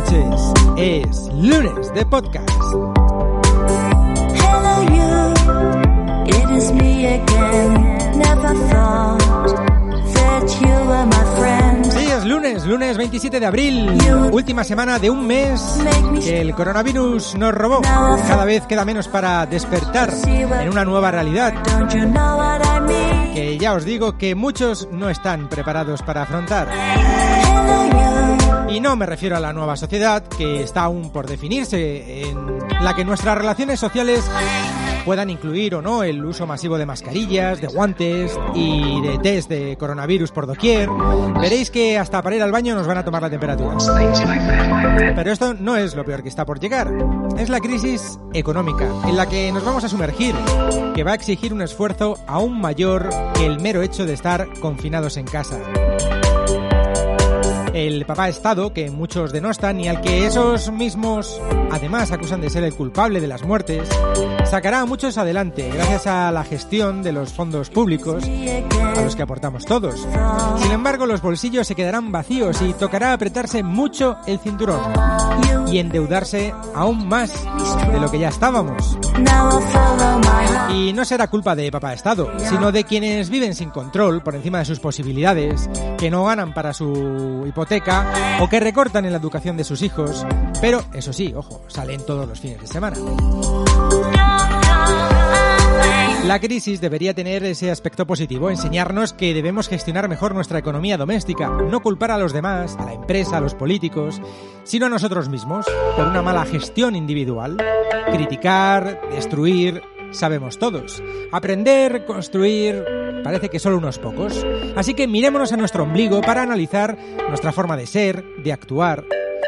Noches. Es lunes de podcast. Sí, es lunes, lunes 27 de abril, última semana de un mes que el coronavirus nos robó. Cada vez queda menos para despertar en una nueva realidad que ya os digo que muchos no están preparados para afrontar. Y no me refiero a la nueva sociedad que está aún por definirse, en la que nuestras relaciones sociales puedan incluir o no el uso masivo de mascarillas, de guantes y de test de coronavirus por doquier. Veréis que hasta para ir al baño nos van a tomar la temperatura. Pero esto no es lo peor que está por llegar. Es la crisis económica en la que nos vamos a sumergir, que va a exigir un esfuerzo aún mayor que el mero hecho de estar confinados en casa. El papá Estado, que muchos denostan y al que esos mismos además acusan de ser el culpable de las muertes, sacará a muchos adelante gracias a la gestión de los fondos públicos a los que aportamos todos. Sin embargo, los bolsillos se quedarán vacíos y tocará apretarse mucho el cinturón y endeudarse aún más de lo que ya estábamos. Y no será culpa de papá Estado, sino de quienes viven sin control por encima de sus posibilidades, que no ganan para su hipoteca o que recortan en la educación de sus hijos, pero eso sí, ojo, salen todos los fines de semana. La crisis debería tener ese aspecto positivo, enseñarnos que debemos gestionar mejor nuestra economía doméstica, no culpar a los demás, a la empresa, a los políticos, sino a nosotros mismos por una mala gestión individual. Criticar, destruir, sabemos todos. Aprender, construir, parece que solo unos pocos. Así que mirémonos a nuestro ombligo para analizar nuestra forma de ser, de actuar,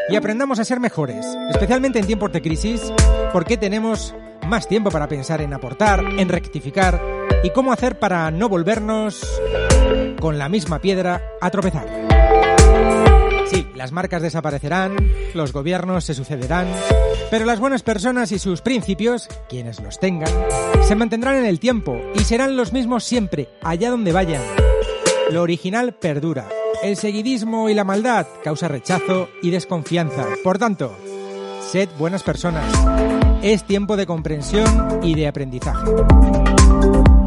y aprendamos a ser mejores, especialmente en tiempos de crisis, porque tenemos más tiempo para pensar en aportar, en rectificar y cómo hacer para no volvernos con la misma piedra a tropezar. Sí, las marcas desaparecerán, los gobiernos se sucederán, pero las buenas personas y sus principios, quienes los tengan, se mantendrán en el tiempo y serán los mismos siempre, allá donde vayan. Lo original perdura. El seguidismo y la maldad causa rechazo y desconfianza. Por tanto, sed buenas personas. Es tiempo de comprensión y de aprendizaje.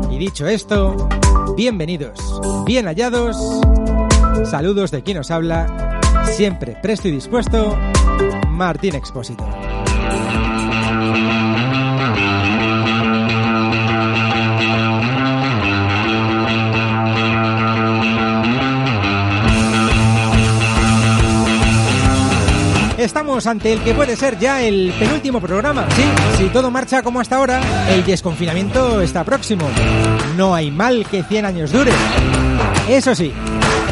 Y dicho esto, bienvenidos, bien hallados. Saludos de quien os habla, siempre presto y dispuesto, Martín Expósito. Estamos ante el que puede ser ya el penúltimo programa. Sí, si todo marcha como hasta ahora, el desconfinamiento está próximo. No hay mal que 100 años dure. Eso sí,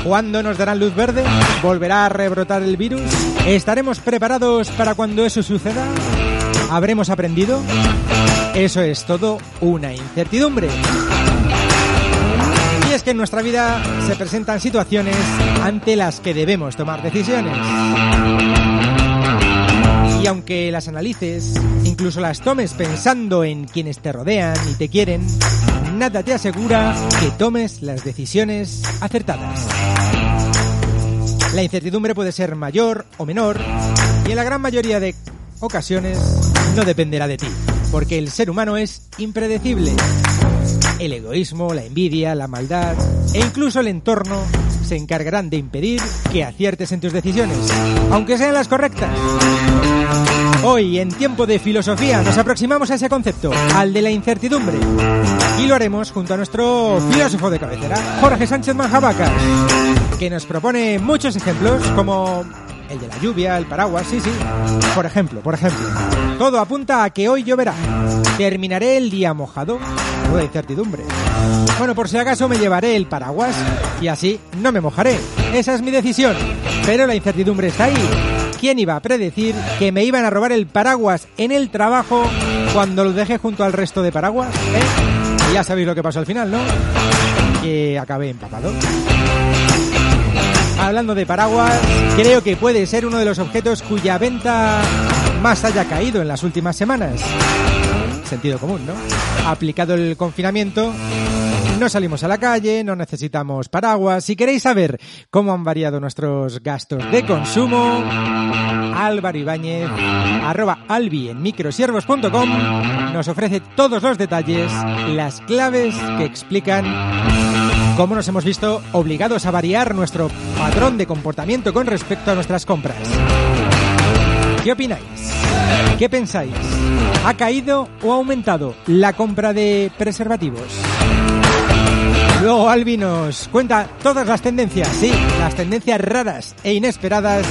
¿cuándo nos darán luz verde? ¿Volverá a rebrotar el virus? ¿Estaremos preparados para cuando eso suceda? ¿Habremos aprendido? Eso es todo una incertidumbre. Y es que en nuestra vida se presentan situaciones ante las que debemos tomar decisiones. Y aunque las analices, incluso las tomes pensando en quienes te rodean y te quieren, nada te asegura que tomes las decisiones acertadas. La incertidumbre puede ser mayor o menor y en la gran mayoría de ocasiones no dependerá de ti, porque el ser humano es impredecible. El egoísmo, la envidia, la maldad e incluso el entorno se encargarán de impedir que aciertes en tus decisiones, aunque sean las correctas. Hoy, en tiempo de filosofía, nos aproximamos a ese concepto, al de la incertidumbre. Y lo haremos junto a nuestro filósofo de cabecera, Jorge Sánchez Manjabacas, que nos propone muchos ejemplos como el de la lluvia, el paraguas, sí, sí. Por ejemplo, por ejemplo, todo apunta a que hoy lloverá. Terminaré el día mojado o de incertidumbre. Bueno, por si acaso me llevaré el paraguas y así no me mojaré. Esa es mi decisión. Pero la incertidumbre está ahí. ¿Quién iba a predecir que me iban a robar el paraguas en el trabajo cuando lo dejé junto al resto de paraguas? ¿Eh? Ya sabéis lo que pasó al final, ¿no? Que acabé empapado. Hablando de paraguas, creo que puede ser uno de los objetos cuya venta más haya caído en las últimas semanas. Sentido común, ¿no? Aplicado el confinamiento, no salimos a la calle, no necesitamos paraguas. Si queréis saber cómo han variado nuestros gastos de consumo, Álvaro Ibáñez, arroba albi en microsiervos.com, nos ofrece todos los detalles, las claves que explican cómo nos hemos visto obligados a variar nuestro patrón de comportamiento con respecto a nuestras compras. ¿Qué opináis? ¿Qué pensáis? ¿Ha caído o ha aumentado la compra de preservativos? Luego Albi nos cuenta todas las tendencias, sí, las tendencias raras e inesperadas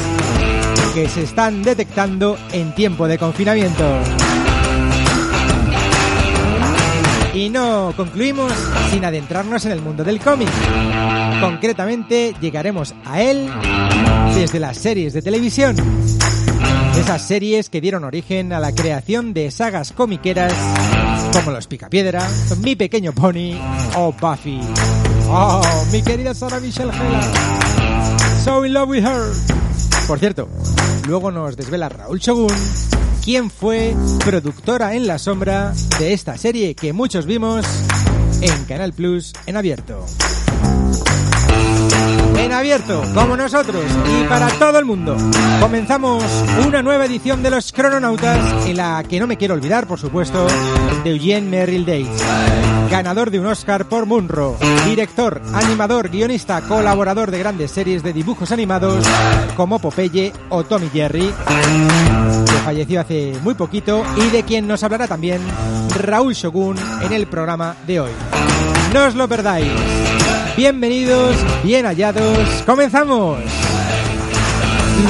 que se están detectando en tiempo de confinamiento. Y no concluimos sin adentrarnos en el mundo del cómic. Concretamente llegaremos a él desde las series de televisión. Esas series que dieron origen a la creación de sagas comiqueras como Los Picapiedra, Mi Pequeño Pony o Buffy. Oh, mi querida Sarah Michelle Gellar. So in love with her. Por cierto, luego nos desvela Raúl Shogun quién fue productora en la sombra de esta serie que muchos vimos en Canal Plus en abierto. En abierto, como nosotros y para todo el mundo. Comenzamos una nueva edición de Los Crononautas en la que no me quiero olvidar, por supuesto, de Eugene Merrill Dates, ganador de un Oscar por Munro, director, animador, guionista, colaborador de grandes series de dibujos animados como Popeye o Tommy Jerry, que falleció hace muy poquito y de quien nos hablará también Raúl Shogun en el programa de hoy. No os lo perdáis. Bienvenidos, bien hallados, comenzamos.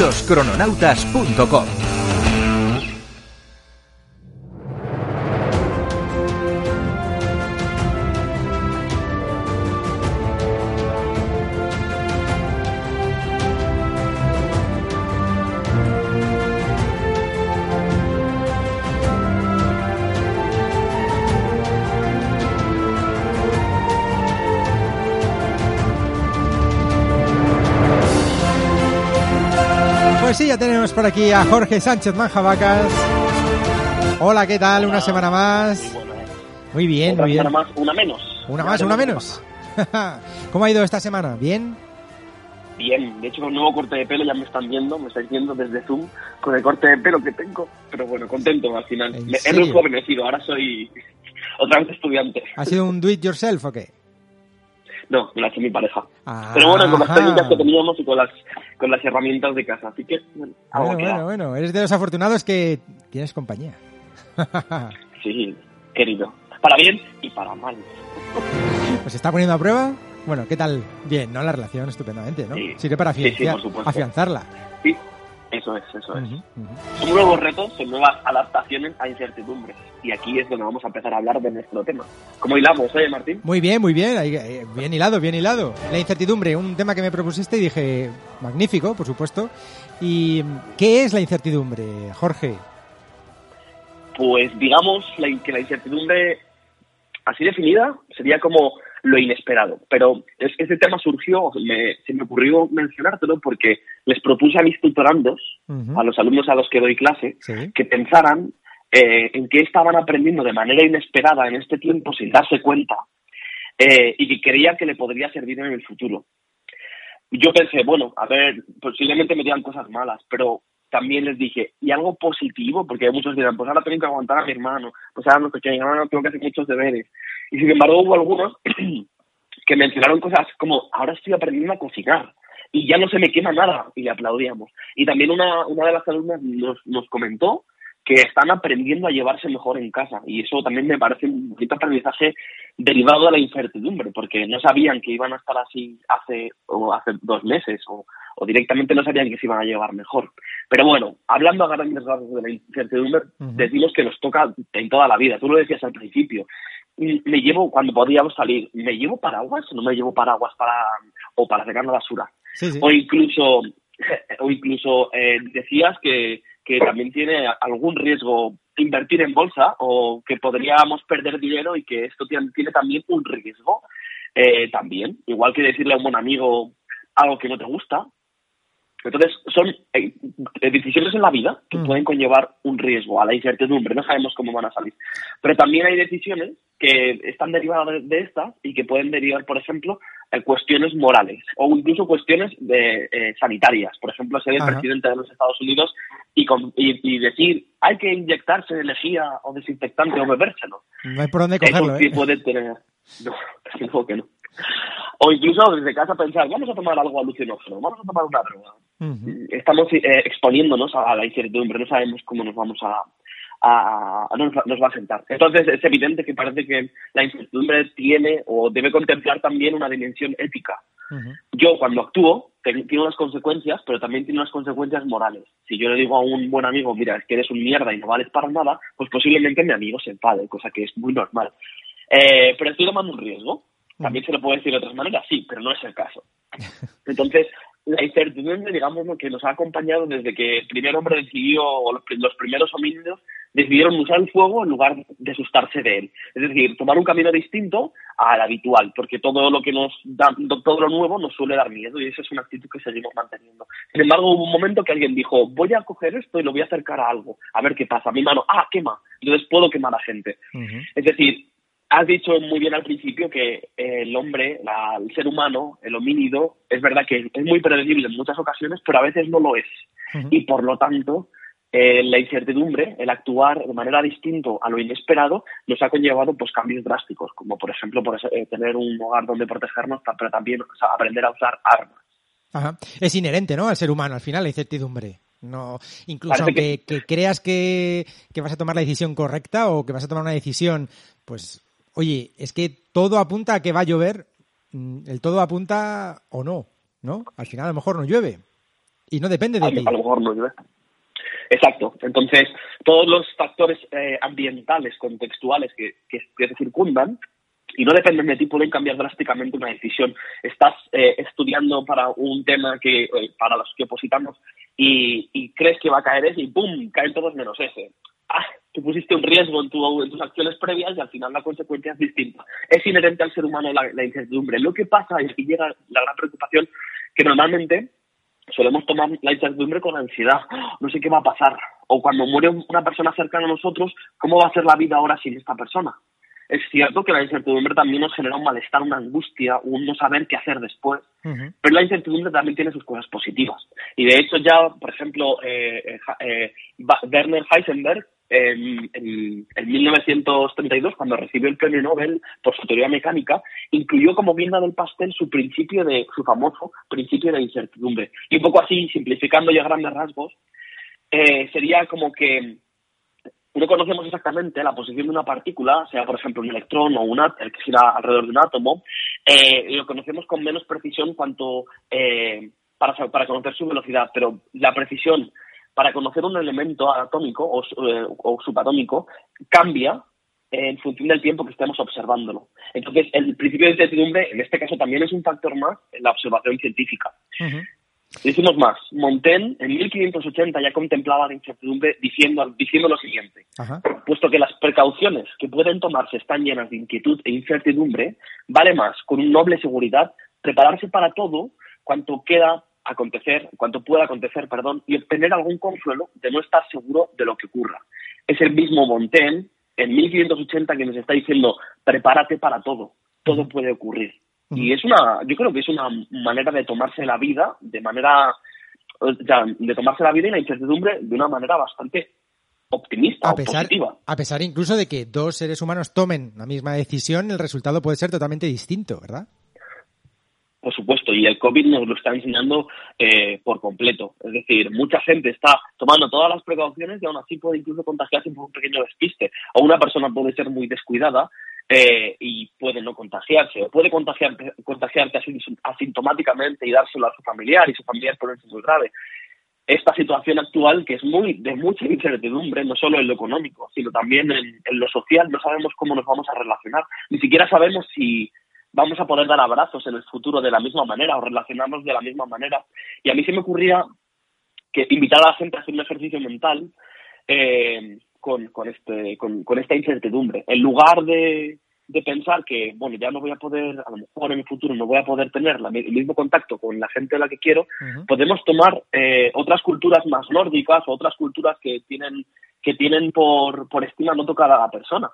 Loscrononautas.com ya tenemos por aquí a Jorge Sánchez Manjabacas. Hola, ¿qué tal? Una semana más. Muy bien, muy bien. semana más, una menos. Una más, una menos. ¿Cómo ha ido esta semana? ¿Bien? Bien, de hecho con el nuevo corte de pelo ya me están viendo, me estáis viendo desde Zoom con el corte de pelo que tengo, pero bueno, contento al final. ¿En Me, he rejuvenecido, ahora soy otra vez estudiante. ¿Ha sido un do it yourself o qué? No, me la ha hecho mi pareja. Ah, Pero bueno, con las técnicas que teníamos y con las con las herramientas de casa, así que bueno, algo Bueno, queda. bueno, bueno. Eres de los afortunados que tienes compañía. Sí, querido. Para bien y para mal. ¿Pues está poniendo a prueba? Bueno, ¿qué tal? Bien, ¿no? La relación estupendamente, ¿no? Sí. Sirve para Sí, sí, afianzar- por supuesto. afianzarla. Sí, eso es, eso es. Son nuevos retos, son nuevas adaptaciones a incertidumbres. Y aquí es donde vamos a empezar a hablar de nuestro tema. ¿Cómo hilamos, eh, Martín? Muy bien, muy bien. ahí, Bien hilado, bien hilado. La incertidumbre, un tema que me propusiste y dije, magnífico, por supuesto. ¿Y qué es la incertidumbre, Jorge? Pues digamos que la incertidumbre, así definida, sería como lo inesperado. Pero es, ese tema surgió, me- se me ocurrió mencionártelo porque les propuse a mis tutorandos, Ujú. a los alumnos a los que doy clase, Sí. que pensaran eh, en qué estaban aprendiendo de manera inesperada en este tiempo sin darse cuenta eh, y que creía que le podría servir en el futuro. Yo pensé, bueno, a ver, posiblemente me digan cosas malas, pero también les dije, ¿y algo positivo? Porque muchos dirán, pues ahora tengo que aguantar a mi hermano, pues ahora no sé qué, ahora tengo que hacer muchos deberes. Y sin embargo hubo algunos que mencionaron cosas como, ahora estoy aprendiendo a cocinar y ya no se me quema nada, y le aplaudíamos. Y también una, una de las alumnas nos, nos comentó que están aprendiendo a llevarse mejor en casa. Y eso también me parece un bonito aprendizaje derivado de la incertidumbre, porque no sabían que iban a estar así hace, o hace dos meses, o, o directamente no sabían que se iban a llevar mejor. Pero bueno, hablando a grandes rasgos de la incertidumbre, decimos que nos toca en toda la vida. Tú lo decías al principio. Me llevo, cuando podíamos salir, ¿me llevo paraguas o no me llevo paraguas para, o para sacar la basura? O incluso, o incluso eh, decías que que también tiene algún riesgo invertir en bolsa o que podríamos perder dinero y que esto tiene, también un riesgo eh, también, igual que decirle a un buen amigo algo que no te gusta. Entonces, son eh, decisiones en la vida que mm. pueden conllevar un riesgo a la incertidumbre, no sabemos cómo van a salir. Pero también hay decisiones que están derivadas de, estas y que pueden derivar, por ejemplo, cuestiones morales o incluso cuestiones de, eh, sanitarias. Por ejemplo, ser el presidente de los Estados Unidos y, y, decir hay que inyectarse energía o desinfectante o bebérselo. No hay por dónde cogerlo, ¿eh? puede tener... No, que no. O incluso desde casa pensar, vamos a tomar algo alucinógeno, vamos a tomar una droga. Estamos eh, exponiéndonos a la incertidumbre, no sabemos cómo nos vamos a, a, nos, va a sentar. Entonces es evidente que parece que la incertidumbre tiene o debe contemplar también una dimensión ética. Yo cuando actúo tiene unas consecuencias, pero también tiene unas consecuencias morales. Si yo le digo a un buen amigo, mira, es que eres un mierda y no vales para nada, pues posiblemente mi amigo se enfade, cosa que es muy normal. Eh, pero estoy tomando un riesgo. También se lo puedo decir de otras maneras, sí, pero no es el caso. Entonces, la incertidumbre, digamos, que nos ha acompañado desde que el primer hombre decidió, o los primeros homínidos decidieron usar el fuego en lugar de asustarse de él. Es decir, tomar un camino distinto al habitual, porque todo lo que nos da, todo lo nuevo nos suele dar miedo y esa es una actitud que seguimos manteniendo. Sin embargo, hubo un momento que alguien dijo, voy a coger esto y lo voy a acercar a algo, a ver qué pasa. Mi mano, ah, quema, entonces puedo quemar a gente. Es decir, has dicho muy bien al principio que el hombre, el ser humano, el homínido, es verdad que es muy predecible en muchas ocasiones, pero a veces no lo es. Y por lo tanto, eh, la incertidumbre, el actuar de manera distinta a lo inesperado, nos ha conllevado pues cambios drásticos, como por ejemplo por, eh, tener un hogar donde protegernos, pero también aprender a usar armas. Ajá. Es inherente, ¿no? Al ser humano, al final, la incertidumbre. No, incluso aunque que... creas que, que, vas a tomar la decisión correcta o que vas a tomar una decisión, pues, oye, es que todo apunta a que va a llover, mm, el todo apunta o no, ¿no? Al final a lo mejor no llueve y no depende de ti. A lo mejor no llueve. Exacto. Entonces, todos los factores eh, ambientales, contextuales que, que, te circundan y no dependen de ti pueden cambiar drásticamente una decisión. Estás eh, estudiando para un tema que eh, para los que opositamos y, y, crees que va a caer ese y ¡pum! caen todos menos ese. Ah, tú pusiste un riesgo en, tu, en tus acciones previas y al final la consecuencia es distinta. Es inherente al ser humano la, la incertidumbre. Lo que pasa, y aquí llega la gran preocupación, que normalmente solemos tomar la incertidumbre con ansiedad. No sé qué va a pasar. O cuando muere una persona cercana a nosotros, ¿cómo va a ser la vida ahora sin esta persona? Es cierto que la incertidumbre también nos genera un malestar, una angustia, un no saber qué hacer después. Pero la incertidumbre también tiene sus cosas positivas. Y de hecho ya, por ejemplo, eh, eh, eh Werner Heisenberg en, en, 1932, cuando recibió el premio Nobel por su teoría mecánica, incluyó como guinda del pastel su principio de, su famoso principio de incertidumbre. Y un poco así, simplificando ya grandes rasgos, eh, sería como que no conocemos exactamente la posición de una partícula, sea por ejemplo un electrón o un átomo, que gira alrededor de un átomo, eh, lo conocemos con menos precisión cuanto eh, para, para conocer su velocidad, pero la precisión para conocer un elemento atómico o, eh, o subatómico cambia en función del tiempo que estemos observándolo. Entonces, el principio de incertidumbre, en este caso, también es un factor más en la observación científica. Decimos más, Montaigne en 1580 ya contemplaba la incertidumbre diciendo, diciendo lo siguiente, puesto que las precauciones que pueden tomarse están llenas de inquietud e incertidumbre, vale más, con un noble seguridad, prepararse para todo cuanto queda acontecer, cuanto pueda acontecer, perdón, y obtener algún consuelo de no estar seguro de lo que ocurra. Es el mismo Montaigne en 1580 que nos está diciendo, prepárate para todo, todo puede ocurrir. Y es una, yo creo que es una manera de tomarse la vida, de manera, de tomarse la vida y la incertidumbre de una manera bastante optimista a pesar, positiva. A pesar incluso de que dos seres humanos tomen la misma decisión, el resultado puede ser totalmente distinto, ¿verdad? Por supuesto, y el COVID nos lo está enseñando eh, por completo. Es decir, mucha gente está tomando todas las precauciones y aún así puede incluso contagiarse por un pequeño despiste. O una persona puede ser muy descuidada eh, y puede no contagiarse, o puede contagiarte, contagiarte asintomáticamente y dárselo a su familiar y su familiar ponerse muy grave. Esta situación actual, que es muy de mucha incertidumbre, no solo en lo económico, sino también en, en lo social, no sabemos cómo nos vamos a relacionar, ni siquiera sabemos si vamos a poder dar abrazos en el futuro de la misma manera o relacionarnos de la misma manera. Y a mí se me ocurría que invitar a la gente a hacer un ejercicio mental eh, con, con, este, con, con, esta incertidumbre. En lugar de, de, pensar que, bueno, ya no voy a poder, a lo mejor en el futuro no voy a poder tener la, el mismo contacto con la gente a la que quiero, podemos tomar eh, otras culturas más nórdicas o otras culturas que tienen, que tienen por, por estima no tocar a la persona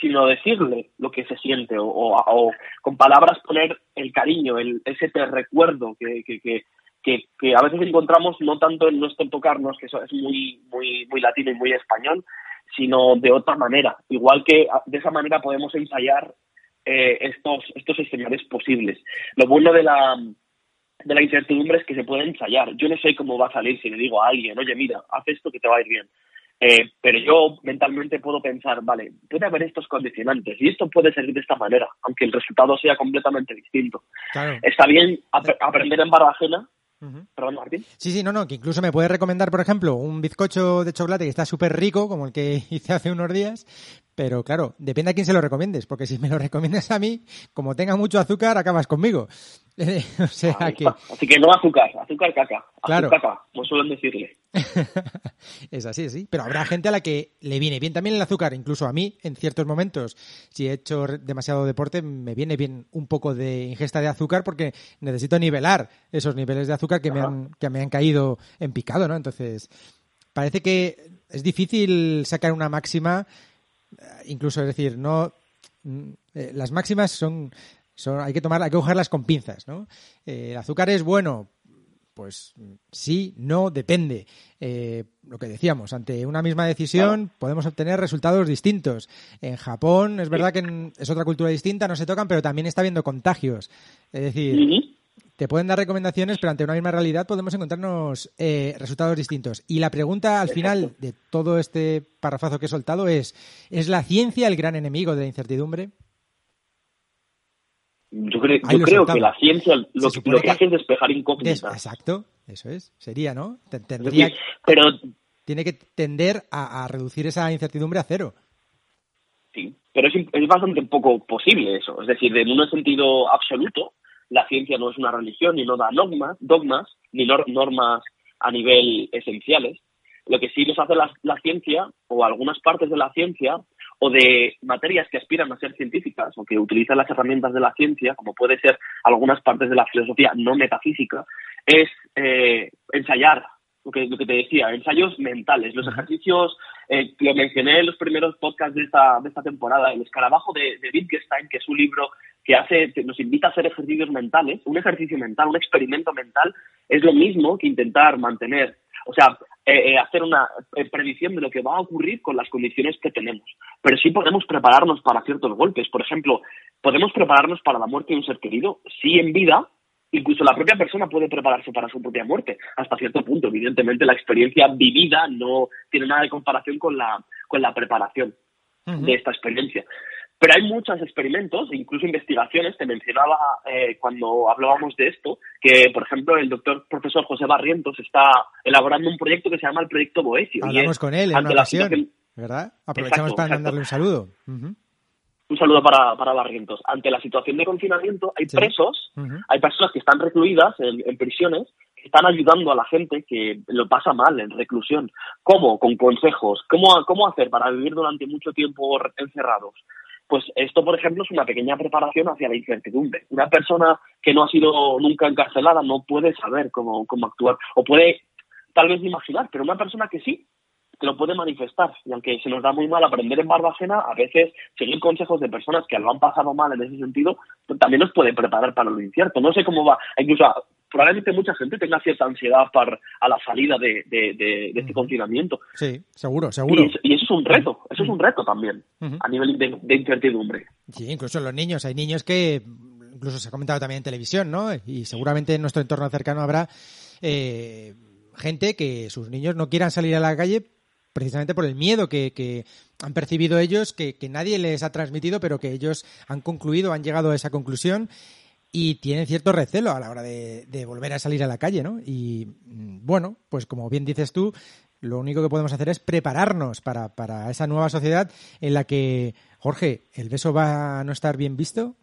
sino decirle lo que se siente o, o, con palabras poner el cariño, el, ese te recuerdo que, que, que, que, a veces encontramos no tanto en nuestro tocarnos, que eso es muy, muy, muy latino y muy español, sino de otra manera. Igual que de esa manera podemos ensayar eh, estos, estos escenarios posibles. Lo bueno de la, de la incertidumbre es que se puede ensayar. Yo no sé cómo va a salir si le digo a alguien, oye, mira, haz esto que te va a ir bien. Eh, pero yo mentalmente puedo pensar, vale, puede haber estos condicionantes y esto puede salir de esta manera, aunque el resultado sea completamente distinto. Está bien aprender en barra ajena. Perdón, Martín. Sí, sí, no, no, que incluso me puedes recomendar, por ejemplo, un bizcocho de chocolate que está súper rico, como el que hice hace unos días, pero claro, depende a quién se lo recomiendes, porque si me lo recomiendas a mí, como tenga mucho azúcar, acabas conmigo. o sea que... Así que no azúcar, azúcar caca. Claro. Azúcar caca, como suelen decirle. es así, sí. Pero habrá gente a la que le viene bien también el azúcar, incluso a mí, en ciertos momentos, si he hecho demasiado deporte, me viene bien un poco de ingesta de azúcar porque necesito nivelar esos niveles de azúcar que, me han, que me han caído en picado, ¿no? Entonces, parece que es difícil sacar una máxima incluso es decir, no mm, eh, las máximas son, son hay que tomar, hay que cogerlas con pinzas, ¿no? Eh, el azúcar es bueno, pues sí, no, depende. lo que decíamos, ante una misma decisión podemos obtener resultados distintos. En Japón es verdad que es otra cultura distinta, no se tocan, pero también está habiendo contagios. Es decir, te pueden dar recomendaciones, pero ante una misma realidad podemos encontrarnos eh, resultados distintos. Y la pregunta al final de todo este parrafazo que he soltado es, ¿es la ciencia el gran enemigo de la incertidumbre? Yo, creo, que la ciencia lo, que, hace es despejar incógnitas. exacto, eso es, sería, ¿no? Tendría, pero tiene que tender a, reducir esa incertidumbre a cero. Sí, pero es, es bastante poco posible eso. Es decir, en un sentido absoluto, la ciencia no es una religión y no da dogmas, dogmas ni normas a nivel esenciales. Lo que sí nos hace la, la, ciencia, o algunas partes de la ciencia, o de materias que aspiran a ser científicas, o que utilizan las herramientas de la ciencia, como puede ser algunas partes de la filosofía no metafísica, es eh, ensayar lo que, lo que te decía, ensayos mentales, los ejercicios, eh, lo mencioné en los primeros podcasts de esta, de esta temporada, el escarabajo de, de Wittgenstein, que es un libro que hace, nos invita a hacer ejercicios mentales, un ejercicio mental, un experimento mental, es lo mismo que intentar mantener, o sea, eh, eh, hacer una predicción de lo que va a ocurrir con las condiciones que tenemos. Pero sí podemos prepararnos para ciertos golpes. Por ejemplo, podemos prepararnos para la muerte de un ser querido, sí en vida, incluso la propia persona puede prepararse para su propia muerte, hasta cierto punto. Evidentemente, la experiencia vivida no tiene nada de comparación con la, con la preparación de esta experiencia. Pero hay muchos experimentos, incluso investigaciones, te mencionaba eh, cuando hablábamos de esto, que por ejemplo el doctor profesor José Barrientos está elaborando un proyecto que se llama el Proyecto Boesio. Hablamos con él en una ocasión, ¿verdad? Aprovechamos para mandarle un saludo. Un saludo para, para Barrientos. Ante la situación de confinamiento, hay presos, hay personas que están recluidas en, prisiones, que están ayudando a la gente que lo pasa mal en reclusión. ¿Cómo? Con consejos. ¿Cómo, cómo hacer para vivir durante mucho tiempo encerrados? Pues esto, por ejemplo, es una pequeña preparación hacia la incertidumbre. Una persona que no ha sido nunca encarcelada no puede saber cómo, cómo actuar, o puede tal vez imaginar, pero una persona que sí, que lo puede manifestar. Y aunque se nos da muy mal aprender en barba ajena, a veces seguir consejos de personas que lo han pasado mal en ese sentido, pues también nos puede preparar para lo incierto. No sé cómo va. Incluso probablemente mucha gente tenga cierta ansiedad para, a la salida de, de, este confinamiento. Sí, seguro, seguro. Y, eso es un reto, eso es un reto también, a nivel de, incertidumbre. Sí, incluso los niños. Hay niños que incluso se ha comentado también en televisión, ¿no? Y seguramente en nuestro entorno cercano habrá eh, gente que sus niños no quieran salir a la calle precisamente por el miedo que, que han percibido ellos, que, que nadie les ha transmitido, pero que ellos han concluido, han llegado a esa conclusión y tienen cierto recelo a la hora de, de volver a salir a la calle, ¿no? Y mm, bueno, pues como bien dices tú, lo único que podemos hacer es prepararnos para, para esa nueva sociedad en la que, Jorge, ¿el beso va a no estar bien visto?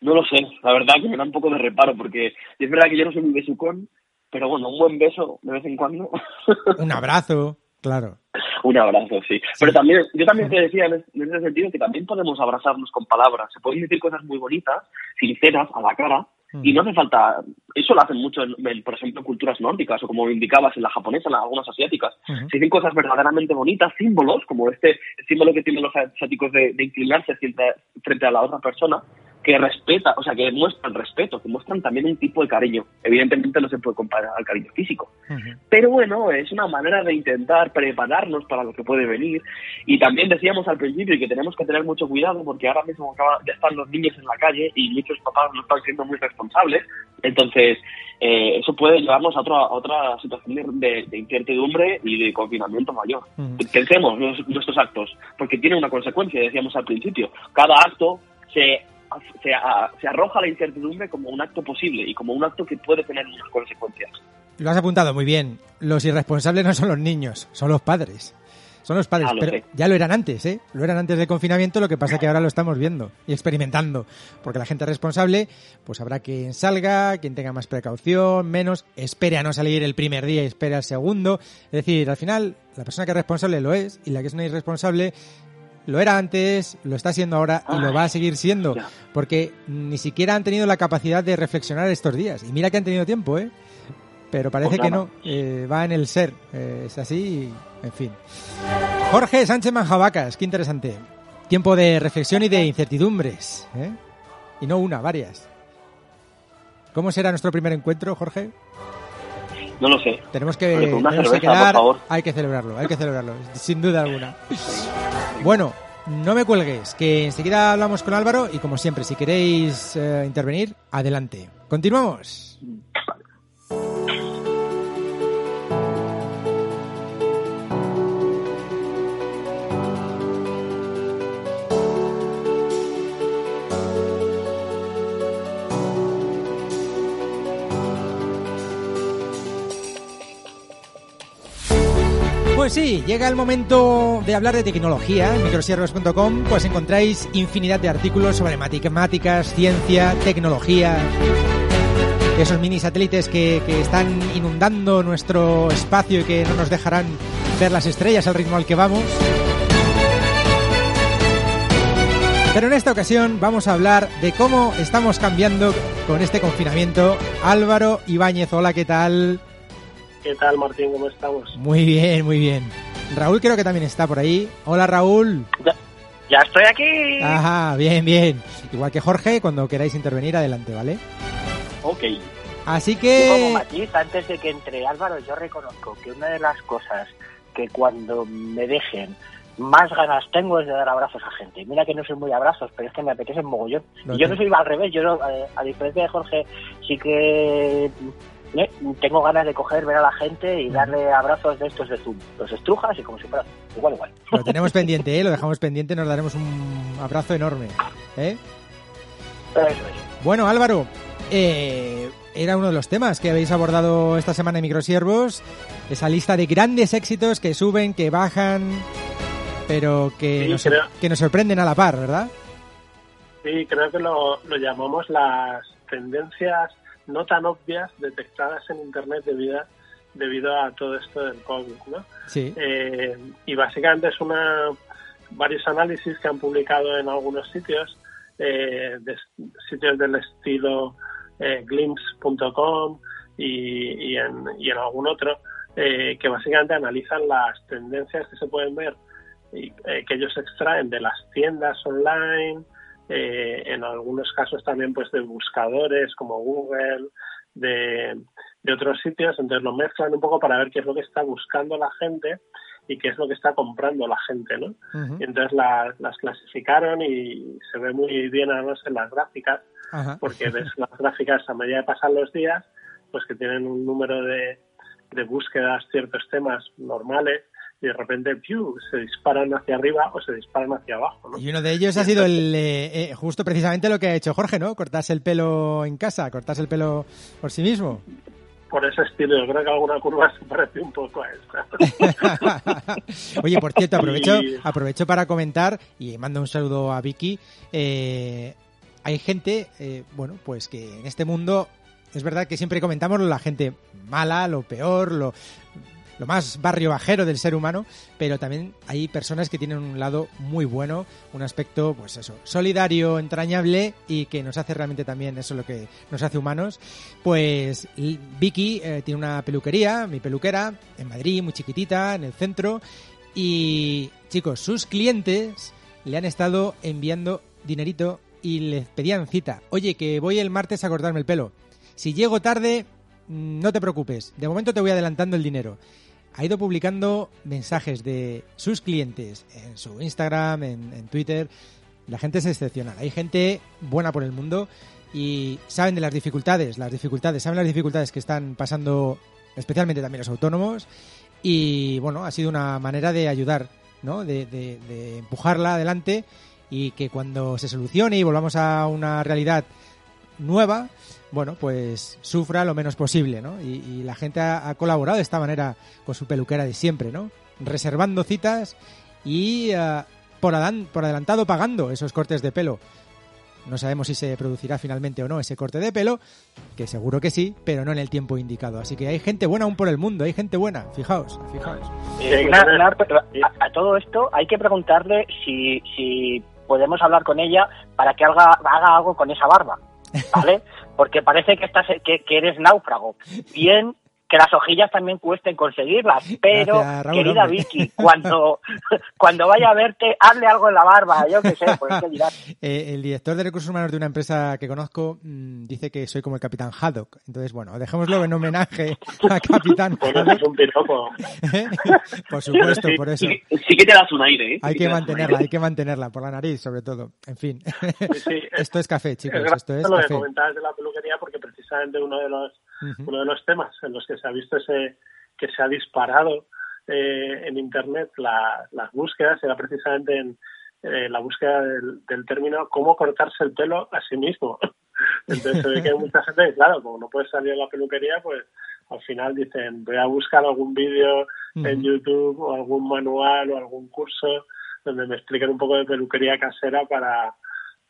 No lo sé, la verdad que me da un poco de reparo porque es verdad que yo no soy muy besucón, pero bueno, un buen beso de vez en cuando. Un abrazo, claro. un abrazo, sí. Pero también, yo también te decía en es- en ese sentido que también podemos abrazarnos con palabras. Se pueden decir cosas muy bonitas, sinceras, a la cara, y no hace falta, eso lo hacen mucho, en, en, por ejemplo, en culturas nórdicas o como indicabas en la japonesa, en algunas asiáticas. Se dicen cosas verdaderamente bonitas, símbolos, como este símbolo que tienen los asiáticos de, de inclinarse frente, frente a la otra persona, que respeta, o sea, que muestran respeto, que muestran también un tipo de cariño. Evidentemente no se puede comparar al cariño físico. Ujú. Pero bueno, es una manera de intentar prepararnos para lo que puede venir. Y también decíamos al principio que tenemos que tener mucho cuidado porque ahora mismo ya están los niños en la calle y muchos papás no están siendo muy responsables. Entonces, eh, eso puede llevarnos a otra, a otra situación de, de- incertidumbre y de confinamiento mayor. Ujú. Pensemos nos- nuestros actos, porque tiene una consecuencia, decíamos al principio. Cada acto se, se, a- se arroja la incertidumbre como un acto posible y como un acto que puede tener unas consecuencias. Lo has apuntado muy bien. Los irresponsables no son los niños, son los padres. Son los padres, Ah, lo pero sé. ya lo eran antes, ¿eh? Lo eran antes del confinamiento, lo que pasa que ahora lo estamos viendo y experimentando. Porque la gente responsable, pues habrá quien salga, quien tenga más precaución, menos, espere a no salir el primer día y espere al segundo. Es decir, al final, la persona que es responsable lo es y la que es una irresponsable lo era antes, lo está siendo ahora y lo va a seguir siendo. Porque ni siquiera han tenido la capacidad de reflexionar estos días. Y mira que han tenido tiempo, ¿eh? Pero parece Pues que nada. no, eh, va en el ser, eh, es así, y, en fin. Jorge Sánchez Manjabacas, qué interesante. Tiempo de reflexión y de incertidumbres, ¿eh? Y no una, varias. ¿Cómo será nuestro primer encuentro, Jorge? No lo sé. Tenemos que, tenemos que cerveza, por quedar, hay que celebrarlo, hay que celebrarlo, sin duda alguna. Bueno, no me cuelgues, que enseguida hablamos con Álvaro y como siempre, si queréis eh, intervenir, adelante. Continuamos. Pues sí, llega el momento de hablar de tecnología. En microsiervos.com pues encontráis infinidad de artículos sobre matemáticas, ciencia, tecnología. Esos mini satélites que, que están inundando nuestro espacio y que no nos dejarán ver las estrellas al ritmo al que vamos. Pero en esta ocasión vamos a hablar de cómo estamos cambiando con este confinamiento. Álvaro Ibáñez, hola, ¿qué tal? ¿Qué tal, Martín? ¿Cómo estamos? Muy bien, muy bien. Raúl creo que también está por ahí. Hola Raúl. ¡Ya estoy aquí! Ajá, bien, bien. Igual que Jorge, cuando queráis intervenir, adelante, ¿vale? Ok. Así Y como que... matiz, antes de que entre Álvaro, yo reconozco que una de las cosas que cuando me dejen más ganas tengo es de dar abrazos a gente. Mira que no soy muy abrazos, pero es que me apetece mogollón. Y yo no soy al revés, yo no, eh, a diferencia de Jorge, sí que eh, tengo ganas de coger, ver a la gente y darle abrazos de estos de Zoom. Los estrujas y como si fuera igual, igual. Lo tenemos pendiente, ¿eh? Lo dejamos pendiente, nos daremos un abrazo enorme. ¿eh? Eso es. Bueno, Álvaro, eh, era uno de los temas que habéis abordado esta semana en Microsiervos. Esa lista de grandes éxitos que suben, que bajan, pero que, Sí, nos, creo. que nos sorprenden a la par, ¿verdad? Sí, creo que lo, lo llamamos las tendencias no tan obvias detectadas en Internet debido, debido a todo esto del COVID, ¿no? Sí. Eh, y básicamente es una varios análisis que han publicado en algunos sitios, eh, de, sitios del estilo eh, glimpse.com y, y, en, y en algún otro, eh, que básicamente analizan las tendencias que se pueden ver y eh, que ellos extraen de las tiendas online, eh, en algunos casos también pues de buscadores como Google, de, de otros sitios, entonces lo mezclan un poco para ver qué es lo que está buscando la gente y qué es lo que está comprando la gente, ¿no? Y entonces la- las clasificaron y se ve muy bien además en las gráficas porque ves las gráficas a medida de pasar los días, pues que tienen un número de, de búsquedas, ciertos temas normales, y de repente ¡piu! se disparan hacia arriba o se disparan hacia abajo. ¿no? Y uno de ellos ha sido el, eh, eh, justo precisamente lo que ha hecho Jorge, ¿no? Cortarse el pelo en casa, cortarse el pelo por sí mismo. Por ese estilo, yo creo que alguna curva se parece un poco a esta. Oye, por cierto, aprovecho, aprovecho para comentar y mando un saludo a Vicky. Eh, hay gente, eh, bueno, pues que en este mundo es verdad que siempre comentamos la gente mala, lo peor, lo, lo más barrio bajero del ser humano, pero también hay personas que tienen un lado muy bueno, un aspecto, pues eso, solidario, entrañable y que nos hace realmente también eso lo que nos hace humanos. Pues Vicky eh, tiene una peluquería, mi peluquera, en Madrid, muy chiquitita, en el centro, y chicos, sus clientes le han estado enviando dinerito y les pedían cita. Oye, que voy el martes a cortarme el pelo. Si llego tarde, mm, no te preocupes. De momento te voy adelantando el dinero. Ha ido publicando mensajes de sus clientes en su Instagram, en, Twitter. La gente es excepcional. Hay gente buena por el mundo y saben de las dificultades, las dificultades, saben las dificultades que están pasando especialmente también los autónomos y bueno, ha sido una manera de ayudar, ¿no? De empujarla adelante y que cuando se solucione y volvamos a una realidad nueva, bueno, pues sufra lo menos posible, ¿no? Y, y la gente ha, ha colaborado de esta manera con su peluquera de siempre, ¿no? Reservando citas y eh, por, adan- por adelantado pagando esos cortes de pelo. No sabemos si se producirá finalmente o no ese corte de pelo, que seguro que sí, pero no en el tiempo indicado. Así que hay gente buena aún por el mundo, hay gente buena, fijaos, fijaos. Eh, Sí, na- claro. na- pero a, a todo esto hay que preguntarle si, si podemos hablar con ella para que haga, haga algo con esa barba, ¿vale? Porque parece que estás que, que eres náufrago. Bien que las hojillas también cuesten conseguirlas, pero Gracias, Raúl, querida hombre. Vicky, cuando cuando vaya a verte, hazle algo en la barba, yo qué sé, pues qué dirás. Eh, el director de recursos humanos de una empresa que conozco mm, dice que soy como el capitán Haddock. Entonces, bueno, dejémoslo en homenaje a capitán es Haddock. un piropo. por supuesto, Sí, por eso. Sí, sí que te das un aire, ¿eh? Hay Sí que mantenerla, hay que mantenerla, por la nariz sobre todo. En fin, esto es café, chicos, es esto es lo café. de la peluquería porque precisamente uno de los Uno de los temas en los que se ha visto ese que se ha disparado eh, en internet la- las búsquedas era precisamente en eh, la búsqueda del, del término cómo cortarse el pelo a sí mismo. Entonces se ve que hay mucha gente que, claro, como no puede salir a la peluquería, pues al final dicen voy a buscar algún vídeo en. YouTube o algún manual o algún curso donde me expliquen un poco de peluquería casera para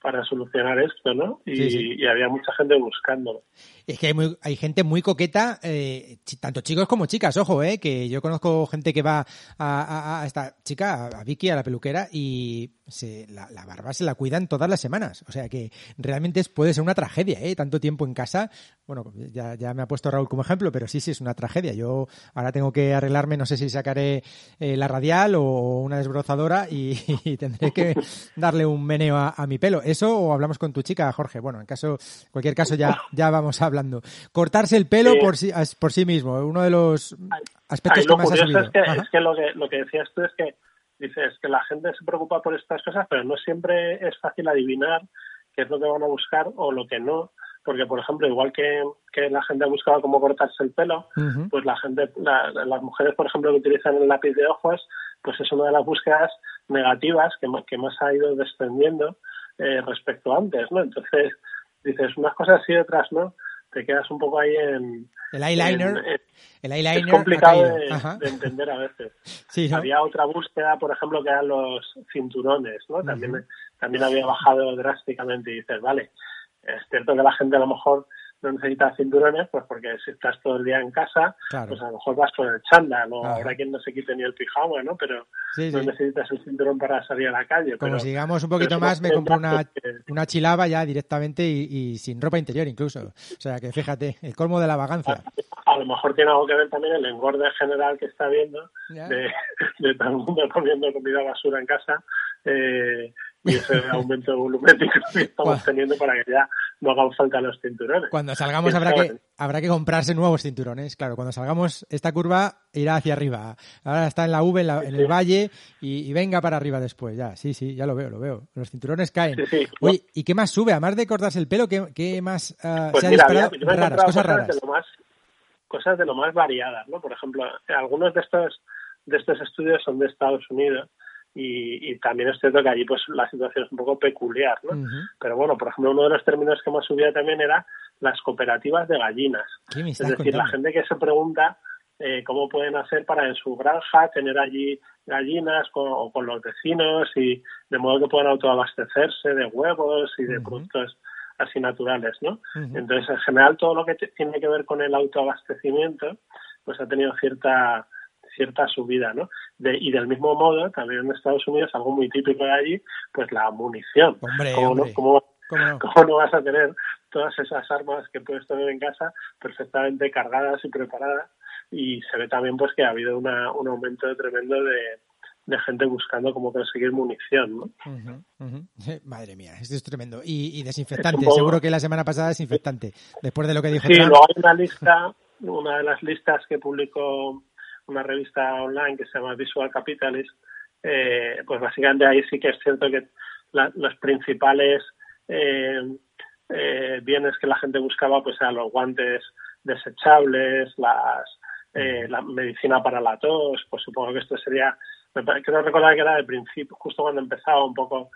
para solucionar esto, ¿no? Y, Sí, sí. y había mucha gente buscándolo. Es que hay, muy- hay gente muy coqueta, eh, tanto chicos como chicas, ojo, eh, que yo conozco gente que va a, a- a esta chica, a Vicky, a la peluquera, y se, la, la barba se la cuidan todas las semanas. O sea que realmente es, puede ser una tragedia, ¿eh? Tanto tiempo en casa. Bueno, ya, ya me ha puesto Raúl como ejemplo, pero sí, sí, es una tragedia. Yo ahora tengo que arreglarme, no sé si sacaré eh, la radial o una desbrozadora y, y tendré que darle un meneo a, a mi pelo. ¿Eso o hablamos con tu chica, Jorge? Bueno, en caso, cualquier caso ya, ya vamos hablando. Cortarse el pelo Sí. por sí, por sí mismo, uno de los aspectos Ahí que lo más ha subido. es que, es que, lo que lo que decías tú es que dices que la gente se preocupa por estas cosas, pero no siempre es fácil adivinar qué es lo que van a buscar o lo que no. Porque, por ejemplo, igual que, que la gente ha buscado cómo cortarse el pelo, pues la gente, la- las mujeres, por ejemplo, que utilizan el lápiz de ojos, pues es una de las búsquedas negativas que, que más ha ido descendiendo eh, respecto a antes, ¿no? Entonces, dices unas cosas sí, otras no, te quedas un poco ahí en... El eyeliner, en- en- el es complicado de, entender a veces. Sí, ¿no? Había otra búsqueda, por ejemplo, que eran los cinturones, ¿no? También, también había bajado drásticamente y dices, vale, es cierto que la gente a lo mejor no necesita cinturones, pues porque si estás todo el día en casa, Claro. pues a lo mejor vas con el chándal, o habrá quien no se quite ni el pijama, ¿no? Pero Sí, no necesitas el cinturón para salir a la calle. Como pero, sigamos un poquito más, me compro una, que- una chilaba ya directamente y, y sin ropa interior incluso. O sea que fíjate, el colmo de la vagancia. a lo mejor tiene algo que ver también el engorde general que está de, de todo el mundo comiendo comida basura en casa eh, y ese aumento volumétrico que estamos teniendo para que ya no hagan falta los cinturones. Cuando salgamos ¿Quién habrá que, habrá que comprarse nuevos cinturones. Claro, cuando salgamos esta curva irá hacia arriba. Ahora está en la V, en, la- en el valle y, y venga para arriba después. Ya, sí, sí, ya lo veo, lo veo. Los cinturones caen. Sí, sí. Oye, ¿y qué más sube? Además de cortarse el pelo, ¿qué, qué más ah, Pues se ha mira, disparado? he raras, cosas raras. de lo más cosas de lo más variadas, ¿no? Por ejemplo, algunos de estos de estos estudios son de Estados Unidos y, y también es cierto que allí pues la situación es un poco peculiar, ¿no? Pero bueno, por ejemplo, uno de los términos que más subía también era las cooperativas de gallinas. ¿Qué me Es decir, la gente que se pregunta eh, cómo pueden hacer para en su granja tener allí gallinas con, o con los vecinos y de modo que puedan autoabastecerse de huevos y de productos así naturales, ¿no? Entonces, en general, todo lo que tiene que ver con el autoabastecimiento, pues ha tenido cierta cierta subida, ¿no? De- y del mismo modo, también en Estados Unidos, algo muy típico de allí, pues la munición. Hombre, ¿Cómo, no, hombre. cómo- ¿Cómo no? ¿Cómo no vas a tener todas esas armas que puedes tener en casa perfectamente cargadas y preparadas? Y se ve también pues que ha habido una, un aumento tremendo de, de gente buscando cómo conseguir munición, ¿no? Ujú, ujú. Madre mía, esto es tremendo. Y, y desinfectante, poco- seguro que la semana pasada desinfectante. Después de lo que dijo Sí, Trump. luego hay una lista, una de las listas que publicó una revista online que se llama Visual Capitalist, eh, pues básicamente ahí sí que es cierto que la- los principales eh, eh, bienes que la gente buscaba pues eran los guantes desechables, las eh, la medicina para la tos, pues supongo que esto sería, creo recordar que era de principio, justo cuando empezaba un poco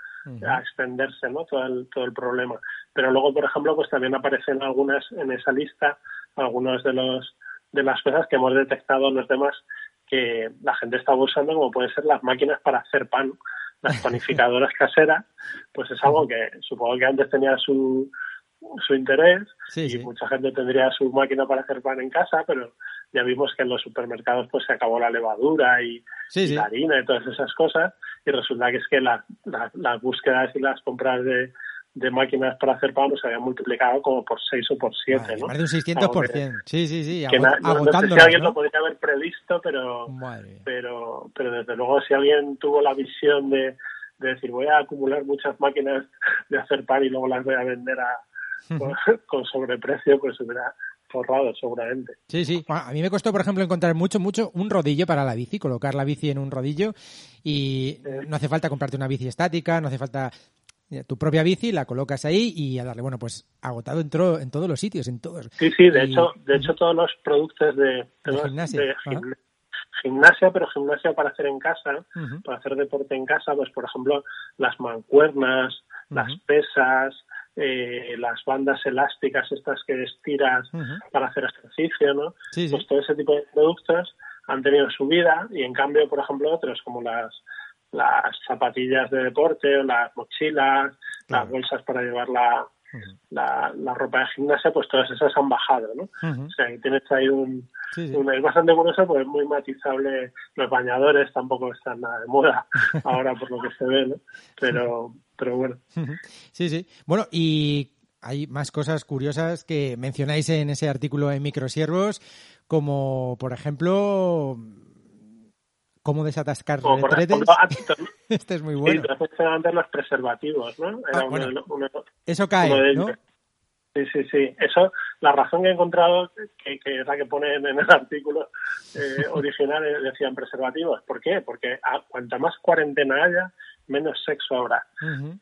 a extenderse no todo el todo el problema. Pero luego por ejemplo pues también aparecen algunas en esa lista algunos de los de las cosas que hemos detectado los demás que la gente está usando como pueden ser las máquinas para hacer pan las panificadoras caseras pues es algo que supongo que antes tenía su su interés Sí, y sí. mucha gente tendría su máquina para hacer pan en casa pero ya vimos que en los supermercados pues se acabó la levadura y Sí, y sí. la harina y todas esas cosas y resulta que es que la- la- las búsquedas y las compras de, de máquinas para hacer pan pues, se habían multiplicado como por 6 o por 7, Madre, ¿no? Más de un 600%. Sí, sí, sí. Que agot- na- no- no sé si alguien ¿no? lo podría haber previsto, pero, Madre. pero, pero desde luego si alguien tuvo la visión de, de decir voy a acumular muchas máquinas de hacer pan y luego las voy a vender a, con, con sobreprecio, pues hubiera forrado seguramente. Sí, sí. A mí me costó, por ejemplo, encontrar mucho, mucho un rodillo para la bici, colocar la bici en un rodillo y no hace falta comprarte una bici estática, no hace falta tu propia bici, la colocas ahí y a darle, bueno, pues agotado en, tro- en todos los sitios, en todos. Sí, sí, de Y- hecho, de hecho todos los productos de, De de- gimnasia, de gimnasia, pero gimnasia para hacer en casa, para hacer deporte en casa, pues por ejemplo las mancuernas, las pesas, eh, las bandas elásticas estas que estiras para hacer ejercicio, ¿no? Sí, sí. Pues todo ese tipo de productos han tenido su vida y en cambio, por ejemplo, otros como las las zapatillas de deporte o las mochilas, Claro. las bolsas para llevar la, la, la ropa de gimnasia, pues todas esas han bajado, ¿no? O sea, que tienes ahí un, Sí, sí. un- es bastante curioso, pues es muy matizable. Los bañadores tampoco están nada de moda ahora por lo que se ve, ¿no? Pero, pero bueno. Sí, sí. Bueno, y hay más cosas curiosas que mencionáis en ese artículo en Microsiervos, como por ejemplo, cómo desatascar Como retretes. ejemplo, Este es muy sí, bueno. mencionado antes los preservativos, ¿no? Era Ah, bueno. uno- Eso uno cae, de ¿no? ellos. Sí, sí, sí. Eso, la razón que he encontrado, que, que es la que pone en el artículo eh, original, eh, decían preservativos. ¿Por qué? Porque a, cuanta más cuarentena haya, menos sexo habrá.